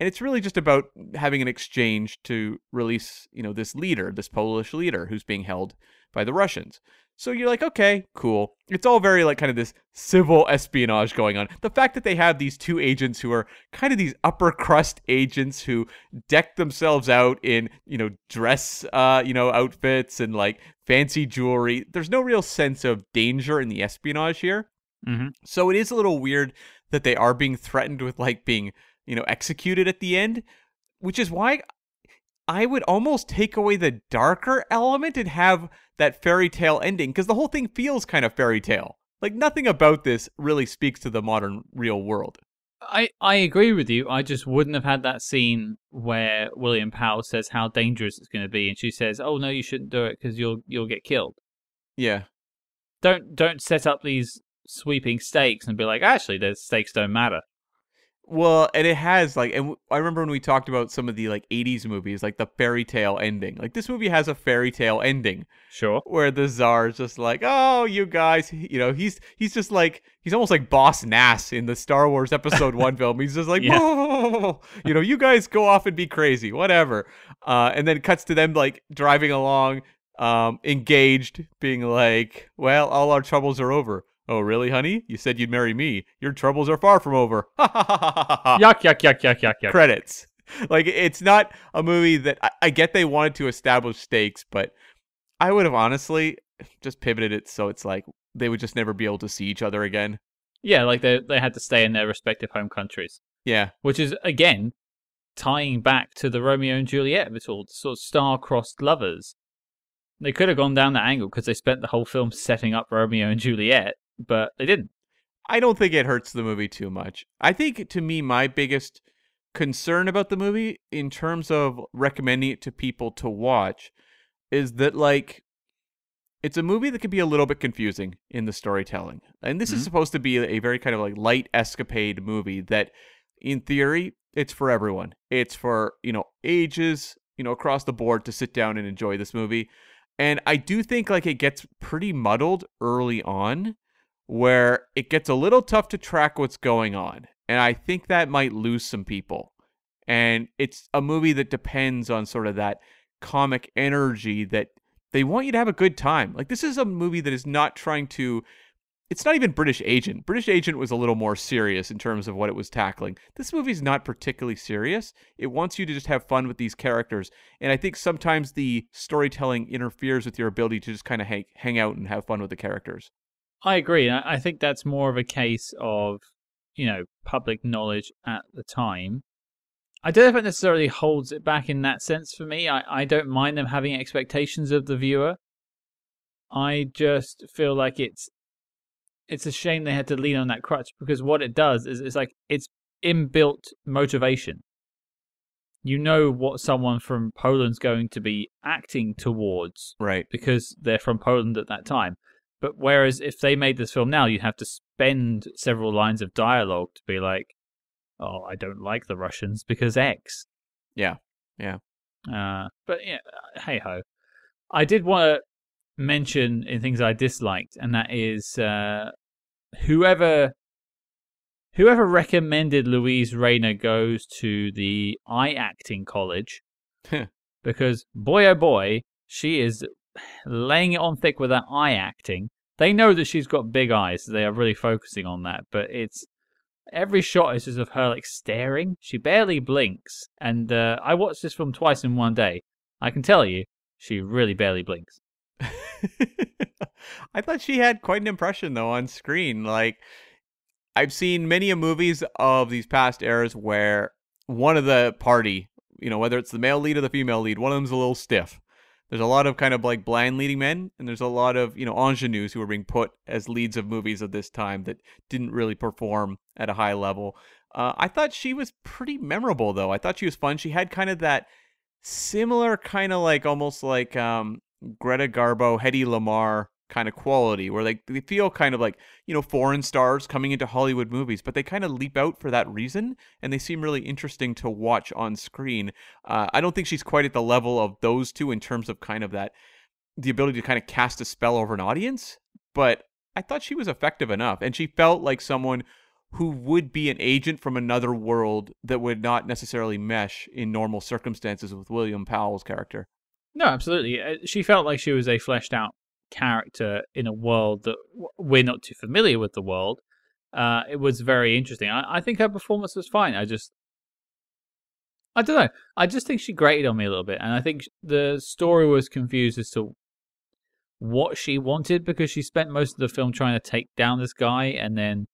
B: And it's really just about having an exchange to release, you know, this leader, this Polish leader who's being held by the Russians. So you're like, okay, cool. It's all very like kind of this civil espionage going on. The fact that they have these two agents who are kind of these upper crust agents who deck themselves out in, you know, dress uh, you know, outfits and like fancy jewelry. There's no real sense of danger in the espionage here.
A: Mm-hmm.
B: So it is a little weird that they are being threatened with like being, you know, executed at the end, which is why I would almost take away the darker element and have that fairy tale ending because the whole thing feels kind of fairy tale. Like nothing about this really speaks to the modern real world.
A: I, I agree with you. I just wouldn't have had that scene where William Powell says how dangerous it's going to be, and she says, "Oh no, you shouldn't do it because you'll you'll get killed."
B: Yeah.
A: Don't don't set up these sweeping stakes and be like, actually, the stakes don't matter.
B: Well, and it has like, and I remember when we talked about some of the like '80s movies, like the fairy tale ending. Like this movie has a fairy tale ending
A: Sure.
B: where the czar is just like, "Oh, you guys," you know, he's he's just like he's almost like Boss Nass in the Star Wars Episode One film. He's just like,
A: Yeah.
B: you know, you guys go off and be crazy, whatever. Uh, and then it cuts to them like driving along, um, engaged, being like, "Well, all our troubles are over." Oh, really, honey? You said you'd marry me. Your troubles are far from over.
A: yuck, yuck, yuck, yuck, yuck, yuck.
B: Credits. Like it's not a movie that I, I get they wanted to establish stakes, but I would have honestly just pivoted it so it's like they would just never be able to see each other again.
A: Yeah, like they they had to stay in their respective home countries,
B: Yeah.
A: which is again tying back to the Romeo and Juliet of it all, sort of star-crossed lovers. They could have gone down that angle because they spent the whole film setting up Romeo and Juliet, but they didn't.
B: I don't think it hurts the movie too much. I think to me my biggest concern about the movie in terms of recommending it to people to watch is that like it's a movie that can be a little bit confusing in the storytelling. And this is
A: Mhm.
B: supposed to be a very kind of like light escapade movie that in theory it's for everyone. It's for, you know, ages, you know, across the board to sit down and enjoy this movie. And I do think like it gets pretty muddled early on where it gets a little tough to track what's going on. And I think that might lose some people. And it's a movie that depends on sort of that comic energy that they want you to have a good time. Like this is a movie that is not trying to it's not even British Agent. British Agent was a little more serious in terms of what it was tackling. This movie's not particularly serious. It wants you to just have fun with these characters. And I think sometimes the storytelling interferes with your ability to just kind of hang, hang out and have fun with the characters.
A: I agree. I I think that's more of a case of, you know, public knowledge at the time. I don't know if it necessarily holds it back in that sense for me. I, I don't mind them having expectations of the viewer. I just feel like it's it's a shame they had to lean on that crutch because what it does is it's like it's inbuilt motivation. You know what someone from Poland's going to be acting towards
B: Right.
A: because they're from Poland at that time. But whereas if they made this film now, you'd have to spend several lines of dialogue to be like, "Oh, I don't like the Russians because X."
B: Yeah, yeah.
A: Uh, but yeah, hey ho. I did want to mention in things I disliked, and that is uh, whoever whoever recommended Luise Rainer goes to the eye acting college because boy oh boy, she is laying it on thick with that eye acting. They know that she's got big eyes, so they are really focusing on that. But it's every shot is just of her like staring. She barely blinks, and uh, I watched this film twice in one day. I can tell you, she really barely blinks.
B: I thought she had quite an impression though on screen. Like I've seen many a movies of these past eras where one of the party, you know, whether it's the male lead or the female lead, one of them's a little stiff. There's a lot of kind of like blind leading men, and there's a lot of, you know, ingenues who are being put as leads of movies of this time that didn't really perform at a high level. Uh, I thought she was pretty memorable, though. I thought she was fun. She had kind of that similar, kind of like almost like um, Greta Garbo, Hedy Lamarr kind of quality, where like they feel kind of like you know foreign stars coming into Hollywood movies, but they kind of leap out for that reason, and they seem really interesting to watch on screen. Uh, I don't think she's quite at the level of those two in terms of kind of that the ability to kind of cast a spell over an audience, but I thought she was effective enough, and she felt like someone who would be an agent from another world that would not necessarily mesh in normal circumstances with William Powell's character.
A: No, absolutely. Uh, She felt like she was a fleshed out character in a world that we're not too familiar with the world. Uh, it was very interesting. I, I think her performance was fine. I just, I don't know. I just think she grated on me a little bit, and I think the story was confused as to what she wanted because she spent most of the film trying to take down this guy and then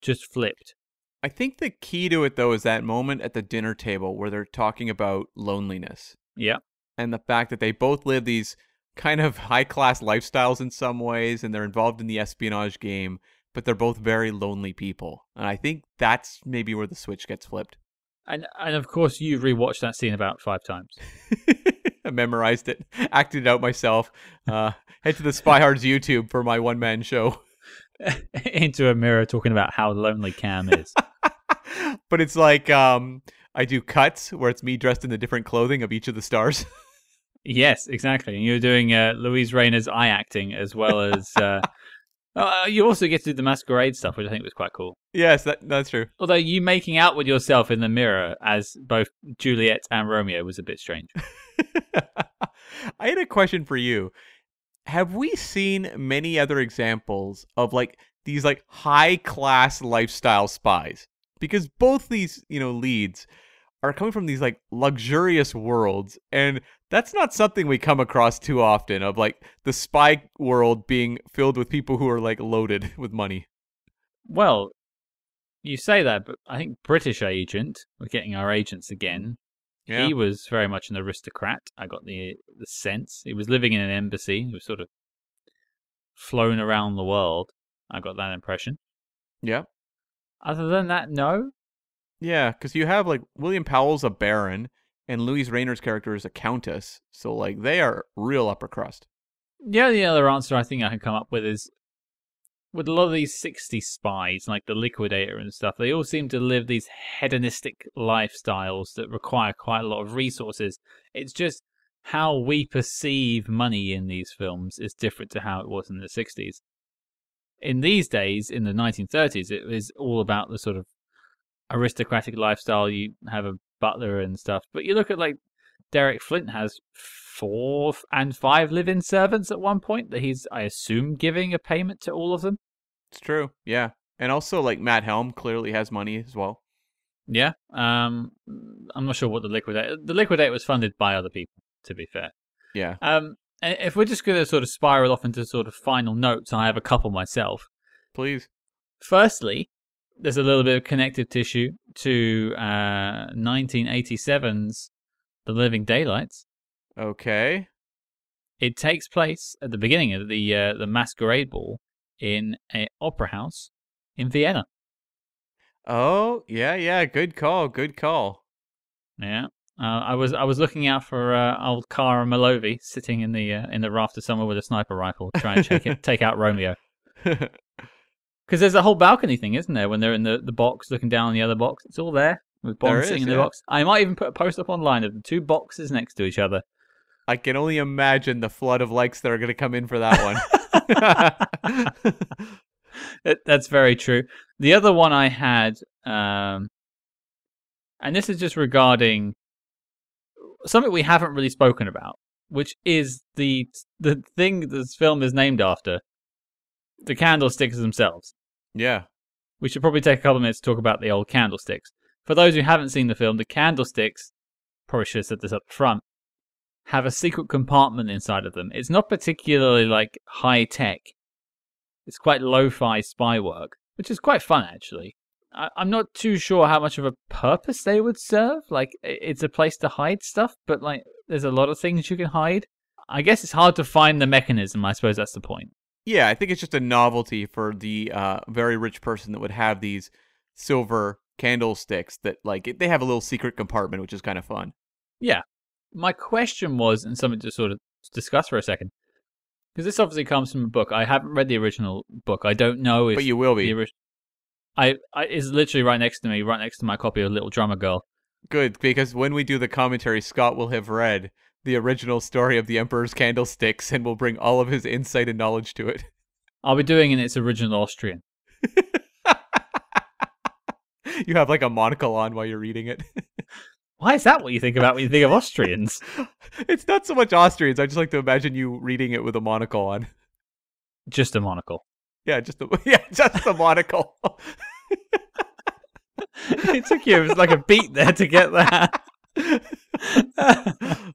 A: just flipped.
B: I think the key to it though is that moment at the dinner table where they're talking about loneliness
A: Yeah.
B: and the fact that they both live these kind of high class lifestyles in some ways and they're involved in the espionage game, but they're both very lonely people. And I think that's maybe where the switch gets flipped.
A: And and of course you've rewatched that scene about five times.
B: I memorized it, acted it out myself. Uh, head to the Spy Hards YouTube for my one man show.
A: into a mirror talking about how lonely Cam is.
B: but it's like um, I do cuts where it's me dressed in the different clothing of each of the stars.
A: Yes, exactly. And you're doing uh, Louise Rayner's eye acting as well as. Uh, uh, you also get to do the masquerade stuff, which I think was quite cool.
B: yes, that, that's true.
A: Although you making out with yourself in the mirror as both Juliet and Romeo was a bit strange.
B: I had a question for you. Have we seen many other examples of like these like high class lifestyle spies? Because both these, you know, leads are coming from these like luxurious worlds and that's not something we come across too often of like the spy world being filled with people who are like loaded with money.
A: Well, you say that, but I think British agent, we're getting our agents again.
B: Yeah.
A: He was very much an aristocrat. I got the the sense he was living in an embassy. He was sort of flown around the world. I got that impression.
B: yeah.
A: Other than that, no.
B: Yeah, because you have like William Powell's a baron and Luise Rainer's character is a countess. So like they are real upper crust.
A: Yeah, The other answer I think I can come up with is with a lot of these 60 spies, like the Liquidator and stuff, they all seem to live these hedonistic lifestyles that require quite a lot of resources. It's just how we perceive money in these films is different to how it was in the 60s. In these days, in the 1930s, it was all about the sort of aristocratic lifestyle. You have a butler and stuff. But you look at like Derek Flint has four and five live-in servants at one point that he's, I assume, giving a payment to all of them.
B: It's true. Yeah. And also like Matt Helm clearly has money as well.
A: Yeah. Um, I'm not sure what the liquidate. The liquidate was funded by other people. To be fair.
B: Yeah.
A: Um, if we're just going to sort of spiral off into sort of final notes, I have a couple myself.
B: Please.
A: Firstly, there's a little bit of connective tissue to uh, 1987's The Living Daylights.
B: Okay.
A: It takes place at the beginning of the uh, the masquerade ball in an opera house in Vienna.
B: Oh, yeah, yeah. Good call. Good call.
A: Yeah. Uh, I was I was looking out for uh, old Kara Milovy sitting in the uh, in the raft somewhere with a sniper rifle, trying to take, it, take out Romeo. Because there's a whole balcony thing, isn't there? When they're in the, the box, looking down on the other box, it's all there with Bond
B: There
A: sitting
B: is,
A: in the
B: yeah.
A: box. I might even put a post up online of the two boxes next to each other.
B: I can only imagine the flood of likes that are going to come in for that one.
A: That- That's very true. The other one I had, um, and this is just regarding something we haven't really spoken about, which is the the thing this film is named after, the candlesticks themselves.
B: yeah.
A: We should probably take a couple of minutes to talk about the old candlesticks. For those who haven't seen the film, the candlesticks, probably should have said this up front, have a secret compartment inside of them. It's not particularly like high tech. It's quite lo-fi spy work, which is quite fun actually. I- I'm not too sure how much of a purpose they would serve. Like, it's a place to hide stuff, but like, there's a lot of things you can hide. I guess it's hard to find the mechanism. I suppose that's the point.
B: Yeah, I think it's just a novelty for the uh, very rich person that would have these silver candlesticks that, like, they have a little secret compartment, which is kind of fun. Yeah.
A: My question was, and something to sort of discuss for a second, because this obviously comes from a book. I haven't read the original book. I don't know if
B: But you will
A: the
B: be.
A: ori- I, I is literally right next to me, right next to my copy of Little Drummer Girl.
B: Good, because when we do the commentary, Scott will have read the original story of the Emperor's Candlesticks and will bring all of his insight and knowledge to it.
A: I'll be doing it in its original Austrian.
B: you have like a monocle on while you're reading it.
A: Why is that what you think about when you think of Austrians?
B: it's not so much Austrians. I just like to imagine you reading it with a monocle on.
A: Just a monocle.
B: Yeah, just a yeah, just a monocle.
A: it took you it was like a beat there to get that.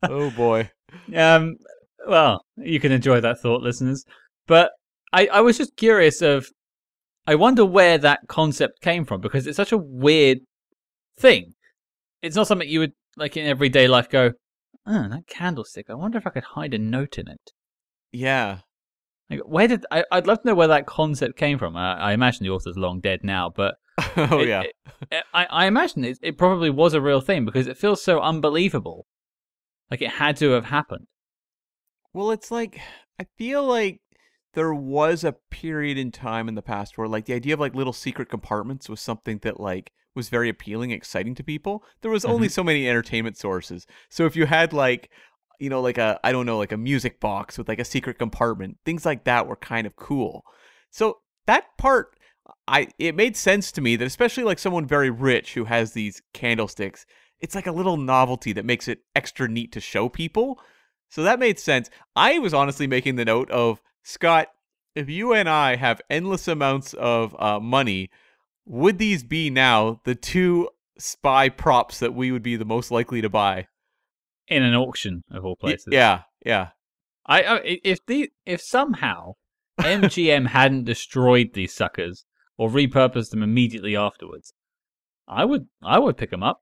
B: Oh boy.
A: Um, well, you can enjoy that thought, listeners. But I, I was just curious of, I wonder where that concept came from because it's such a weird thing. It's not something you would like in everyday life go, oh, that candlestick. I wonder if I could hide a note in it.
B: Yeah.
A: Like, where did I? I'd love to know where that concept came from. I, I imagine the author's long dead now, but
B: oh
A: it-
B: yeah.
A: it- I, I imagine it, it probably was a real thing because it feels so unbelievable. Like it had to have happened.
B: Well, it's like I feel like there was a period in time in the past where like the idea of like little secret compartments was something that like was very appealing, exciting to people. There was only mm-hmm. so many entertainment sources. So if you had like you know like a I don't know like a music box with like a secret compartment, things like that were kind of cool. So that part I it made sense to me that especially like someone very rich who has these candlesticks, it's like a little novelty that makes it extra neat to show people. So that made sense. I was honestly making the note of Scott, if you and I have endless amounts of uh, money, would these be now the two spy props that we would be the most likely to buy?
A: in an auction of all
B: Y-
A: places.
B: yeah, yeah.
A: I, I if the if somehow MGM hadn't destroyed these suckers or repurpose them immediately afterwards, I would I would pick them up.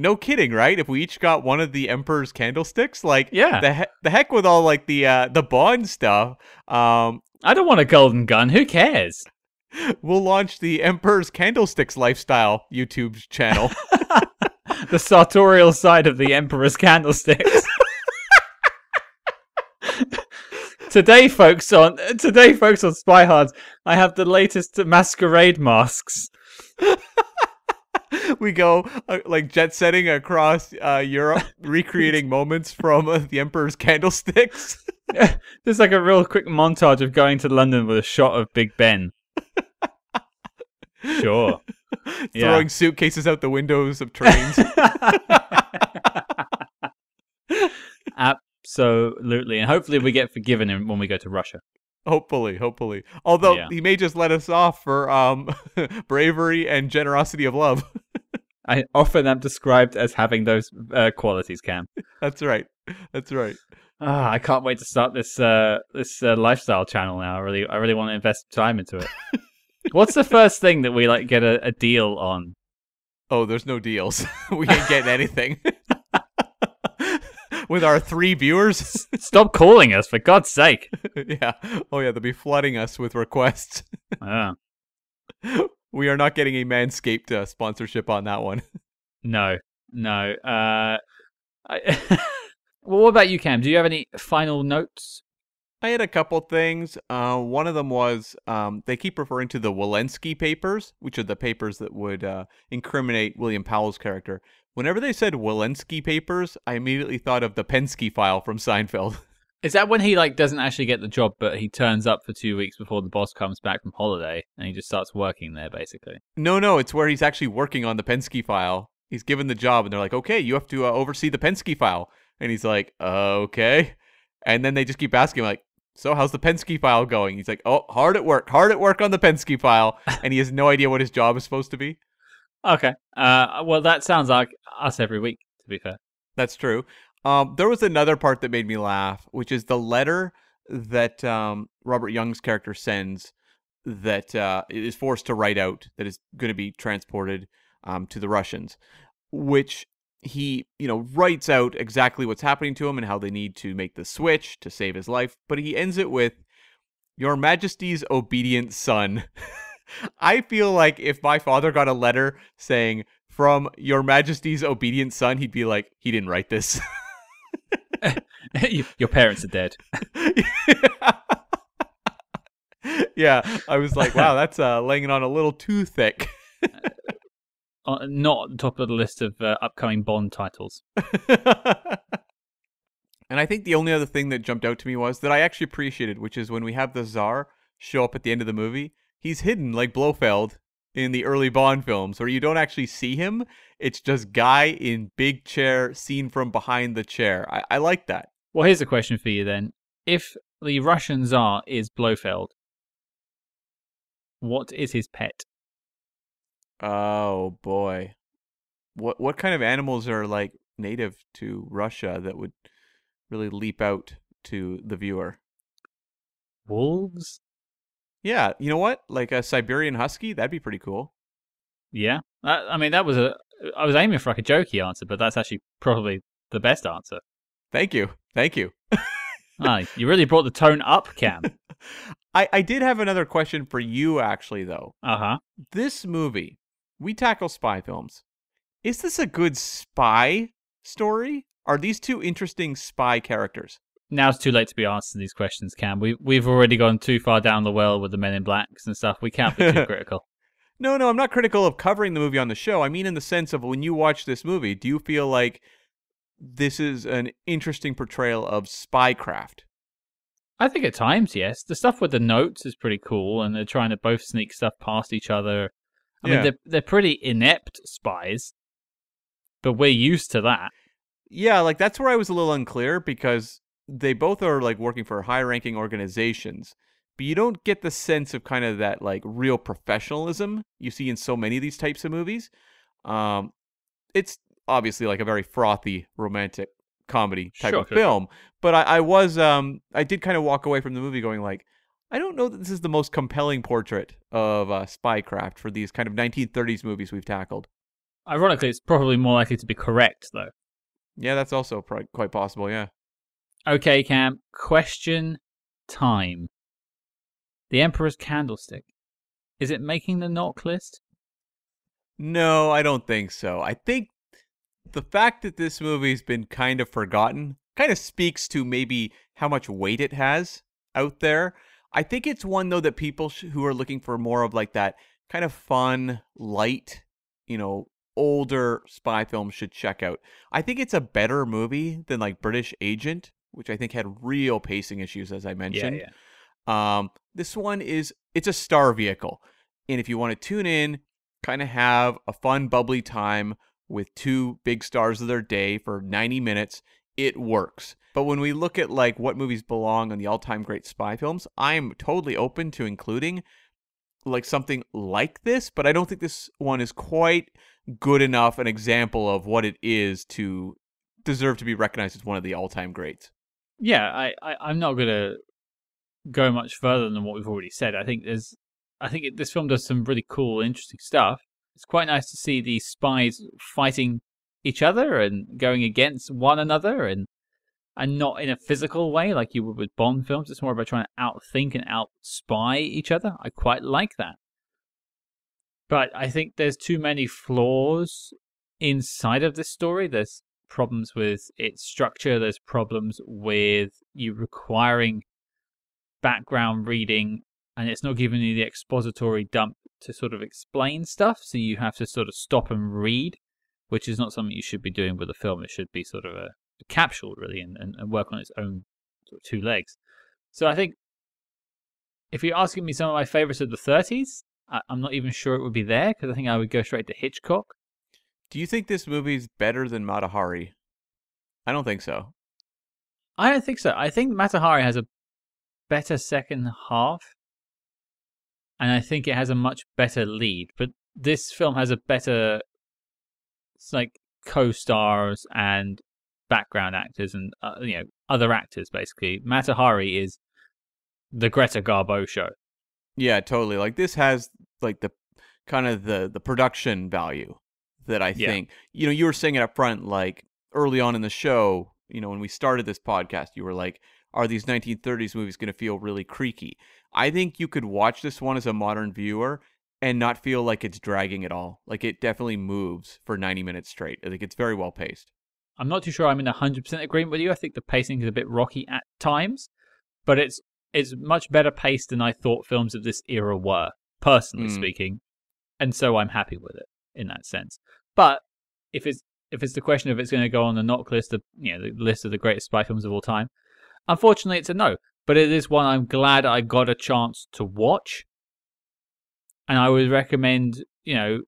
B: No kidding, right? If we each got one of the Emperor's candlesticks, like
A: Yeah.
B: the he- the heck with all like the uh, the Bond stuff. Um,
A: I don't want a golden gun. Who cares?
B: we'll launch the Emperor's Candlesticks lifestyle YouTube channel.
A: the sartorial side of the Emperor's candlesticks. today, folks on today, folks on Spy Hards, I have the latest masquerade masks.
B: we go uh, like jet setting across uh, Europe, recreating moments from uh, the Emperor's Candlesticks.
A: There's like a real quick montage of going to London with a shot of Big Ben. Sure. Yeah.
B: Throwing suitcases out the windows of trains.
A: Absolutely. And hopefully we get forgiven when we go to Russia.
B: hopefully, hopefully. Although
A: Yeah.
B: he may just let us off for um bravery and generosity of love.
A: I often am described as having those uh, qualities, Cam.
B: That's right. That's right.
A: Ah, I can't wait to start this uh, this uh, lifestyle channel now. I really, I really want to invest time into it. What's the first thing that we like get a, a deal on?
B: Oh, there's no deals. we ain't getting anything. With our three viewers?
A: Stop calling us, for God's sake.
B: yeah. Oh, yeah, they'll be flooding us with requests.
A: Ah,
B: we are not getting a Manscaped uh, sponsorship on that one.
A: no, no. Uh, I, well, what about you, Cam? Do you have any final notes?
B: I had a couple things. Uh, one of them was um, they keep referring to the Walensky papers, which are the papers that would uh, incriminate William Powell's character. Whenever they said Walensky papers, I immediately thought of the Penske file from Seinfeld.
A: Is that when he like doesn't actually get the job, but he turns up for two weeks before the boss comes back from holiday, and he just starts working there, basically?
B: no, no, it's where he's actually working on the Penske file. He's given the job, and they're like, "Okay, you have to uh, oversee the Penske file," and he's like, "Okay," and then they just keep asking, him, like, "So how's the Penske file going?" He's like, "Oh, hard at work, hard at work on the Penske file," and he has no idea what his job is supposed to be.
A: Okay. Uh, well, that sounds like us every week. To be fair.
B: That's true. Um, there was another part that made me laugh, which is the letter that um, Robert Young's character sends that uh, is forced to write out that is going to be transported um, to the Russians, which he, you know, writes out exactly what's happening to him and how they need to make the switch to save his life. But he ends it with, "Your Majesty's obedient son." I feel like if my father got a letter saying from Your Majesty's obedient son, he'd be like, he didn't write this.
A: Your parents are dead.
B: yeah, I was like, wow, that's uh, laying it on a little too thick.
A: Uh, not top of the list of uh, upcoming Bond titles.
B: and I think the only other thing that jumped out to me was that I actually appreciated, which is when we have the Czar show up at the end of the movie, he's hidden like Blofeld in the early Bond films, where you don't actually see him. It's just guy in big chair, seen from behind the chair. I, I like that.
A: Well, here's a question for you then: If the Russian Tsar is Blofeld, what is his pet?
B: Oh boy, what what kind of animals are like native to Russia that would really leap out to the viewer?
A: Wolves?
B: Yeah, you know what? Like a Siberian husky, that'd be pretty cool.
A: Yeah, that, I mean that was a. I was aiming for like a jokey answer, but that's actually probably the best answer.
B: Thank you, thank you.
A: ah, you really brought the tone up, Cam.
B: I I did have another question for you, actually, though.
A: Uh huh.
B: This movie, we tackle spy films. Is this a good spy story? Are these two interesting spy characters?
A: Now it's too late to be answering these questions, Cam. We we've already gone too far down the well with the Men in Blacks and stuff. We can't be too critical.
B: No, no, I'm not critical of covering the movie on the show. I mean, in the sense of when you watch this movie, do you feel like this is an interesting portrayal of spycraft?
A: I think at times, yes. The stuff with the notes is pretty cool, and they're trying to both sneak stuff past each other. I
B: Yeah.
A: mean, they're they're pretty inept spies, but we're used to that.
B: Yeah, like that's where I was a little unclear because they both are like working for high ranking organizations, but you don't get the sense of kind of that like real professionalism you see in so many of these types of movies. Um, it's obviously like a very frothy romantic comedy type
A: Sure,
B: of
A: sure.
B: film, but I, I was um I did kind of walk away from the movie going like I don't know that this is the most compelling portrait of uh, spycraft for these kind of 1930s movies we've tackled.
A: Ironically, it's probably more likely to be correct, though.
B: Yeah, that's also quite possible. Yeah.
A: Okay, Cam. Question time. The Emperor's Candlestick. Is it making the knock list?
B: No, I don't think so. I think the fact that this movie's been kind of forgotten kind of speaks to maybe how much weight it has out there. I think it's one though that people sh- who are looking for more of like that kind of fun, light, you know, older spy film should check out. I think it's a better movie than like British Agent, which I think had real pacing issues as I mentioned.
A: Yeah, yeah.
B: Um, this one is it's a star vehicle, and if you want to tune in, kind of have a fun, bubbly time with two big stars of their day for 90 minutes, it works. But when we look at like what movies belong on the all-time great spy films, I'm totally open to including like something like this, but I don't think this one is quite good enough an example of what it is to deserve to be recognized as one of the all-time greats.
A: Yeah, I, I, I'm not going to go much further than what we've already said. I think there's I think it, this film does some really cool, interesting stuff. It's quite nice to see the spies fighting each other and going against one another, and and not in a physical way like you would with Bond films. It's more about trying to outthink and outspy each other. I quite like that. But I think there's too many flaws inside of this story. There's problems with its structure, there's problems with you requiring background reading, and it's not giving you the expository dump to sort of explain stuff. So you have to sort of stop and read, which is not something you should be doing with a film. It should be sort of a capsule really and, and, and work on its own sort of two legs. So I think if you're asking me some of my favorites of the 30s, I, am not even sure it would be there because I think I would go straight to Hitchcock.
B: Do you think this movie's better than Mata Hari? I don't think so.
A: I don't think so. I think Mata Hari has a better second half, and I think it has a much better lead. But this film has a better, like co-stars and background actors and uh, you know other actors basically. Mata Hari is the Greta Garbo show.
B: Yeah, totally. Like this has like the kind of the the production value that I
A: Yeah.
B: think. You know, you were saying it up front like early on in the show, you know, when we started this podcast, you were like are these 1930s movies going to feel really creaky? I think you could watch this one as a modern viewer and not feel like it's dragging at all. Like it definitely moves for 90 minutes straight. I think it's very well paced.
A: I'm not too sure I'm in 100% agreement with you. I think the pacing is a bit rocky at times, but it's it's much better paced than I thought films of this era were, personally
B: Mm.
A: speaking. And so I'm happy with it in that sense. But if it's if it's the question of it's going to go on the knock list of you know the list of the greatest spy films of all time, unfortunately it's a no. But it is one I'm glad I got a chance to watch, and I would recommend you know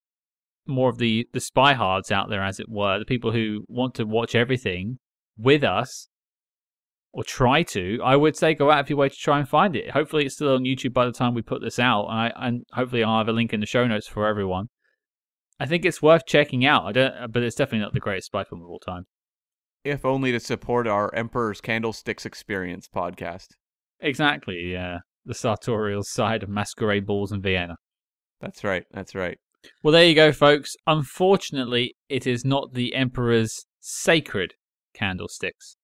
A: more of the the spy hards out there, as it were, the people who want to watch everything with us or try to. I would say go out of your way to try and find it. Hopefully, it's still on YouTube by the time we put this out, and, I, and hopefully, I'll have a link in the show notes for everyone. I think it's worth checking out. I don't, but it's definitely not the greatest spy film of all time.
B: If only to support our Emperor's Candlesticks Experience podcast.
A: Exactly, yeah. The sartorial side of masquerade balls in Vienna.
B: That's right. That's right.
A: Well, there you go, folks. Unfortunately, it is not the Emperor's sacred candlesticks.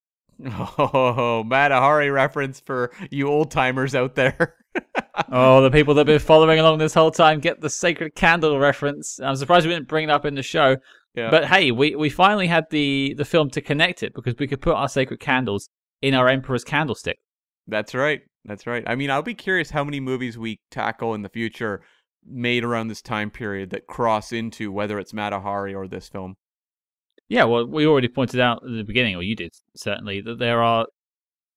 B: Oh, Mata Hari reference for you old timers out there.
A: Oh, the people that have been following along this whole time get the sacred candle reference. I'm surprised we didn't bring it up in the show.
B: yeah.
A: But hey, we, we finally had the, the film to connect it because we could put our sacred candles in our Emperor's candlestick.
B: That's right. That's right. I mean, I'll be curious how many movies we tackle in the future made around this time period that cross into whether it's Mata Hari or this film.
A: Yeah, well, we already pointed out at the beginning, or you did certainly, that there are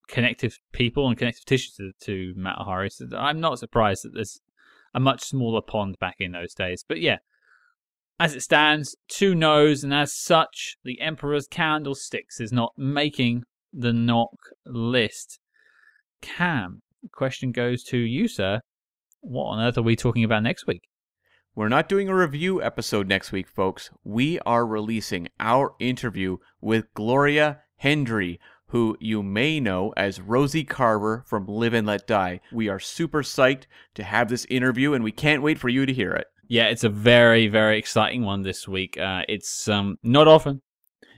A: connective people and connective tissues to, to Mata Hari. So I'm not surprised that there's a much smaller pond back in those days. But yeah, as it stands, two no's, and as such, the Emperor's Candlesticks is not making the knock list. Cam, question goes to you, sir. What on earth are we talking about next week?
B: We're not doing a review episode next week, folks. We are releasing our interview with Gloria Hendry, who you may know as Rosie Carver from Live and Let Die. We are super psyched to have this interview, and we can't wait for you to hear it.
A: Yeah, it's a very, very exciting one this week. Uh, it's um, not often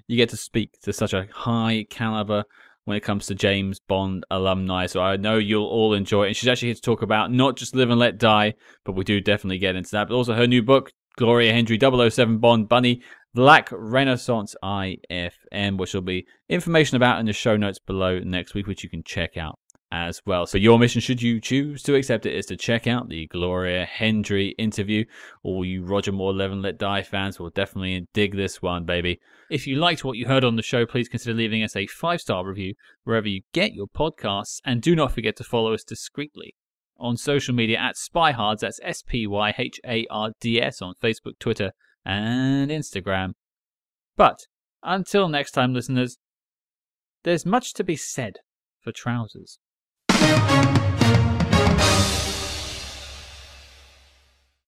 A: you get to speak to such a high caliber when it comes to James Bond alumni. So I know you'll all enjoy it. And she's actually here to talk about not just Live and Let Die, but we do definitely get into that, but also her new book, Gloria Hendry 007 Bond Bunny, Black Renaissance IFM, which will be information about in the show notes below next week, which you can check out as well. So your mission, should you choose to accept it, is to check out the Gloria Hendry interview. All you Roger Moore, Live and Let Die fans will definitely dig this one, baby. If you liked what you heard on the show, please consider leaving us a five star review wherever you get your podcasts, and do not forget to follow us discreetly on social media at Spyhards. That's S P Y H A R D S on Facebook, Twitter, and Instagram. But until next time, listeners, there's much to be said for trousers. Thank you.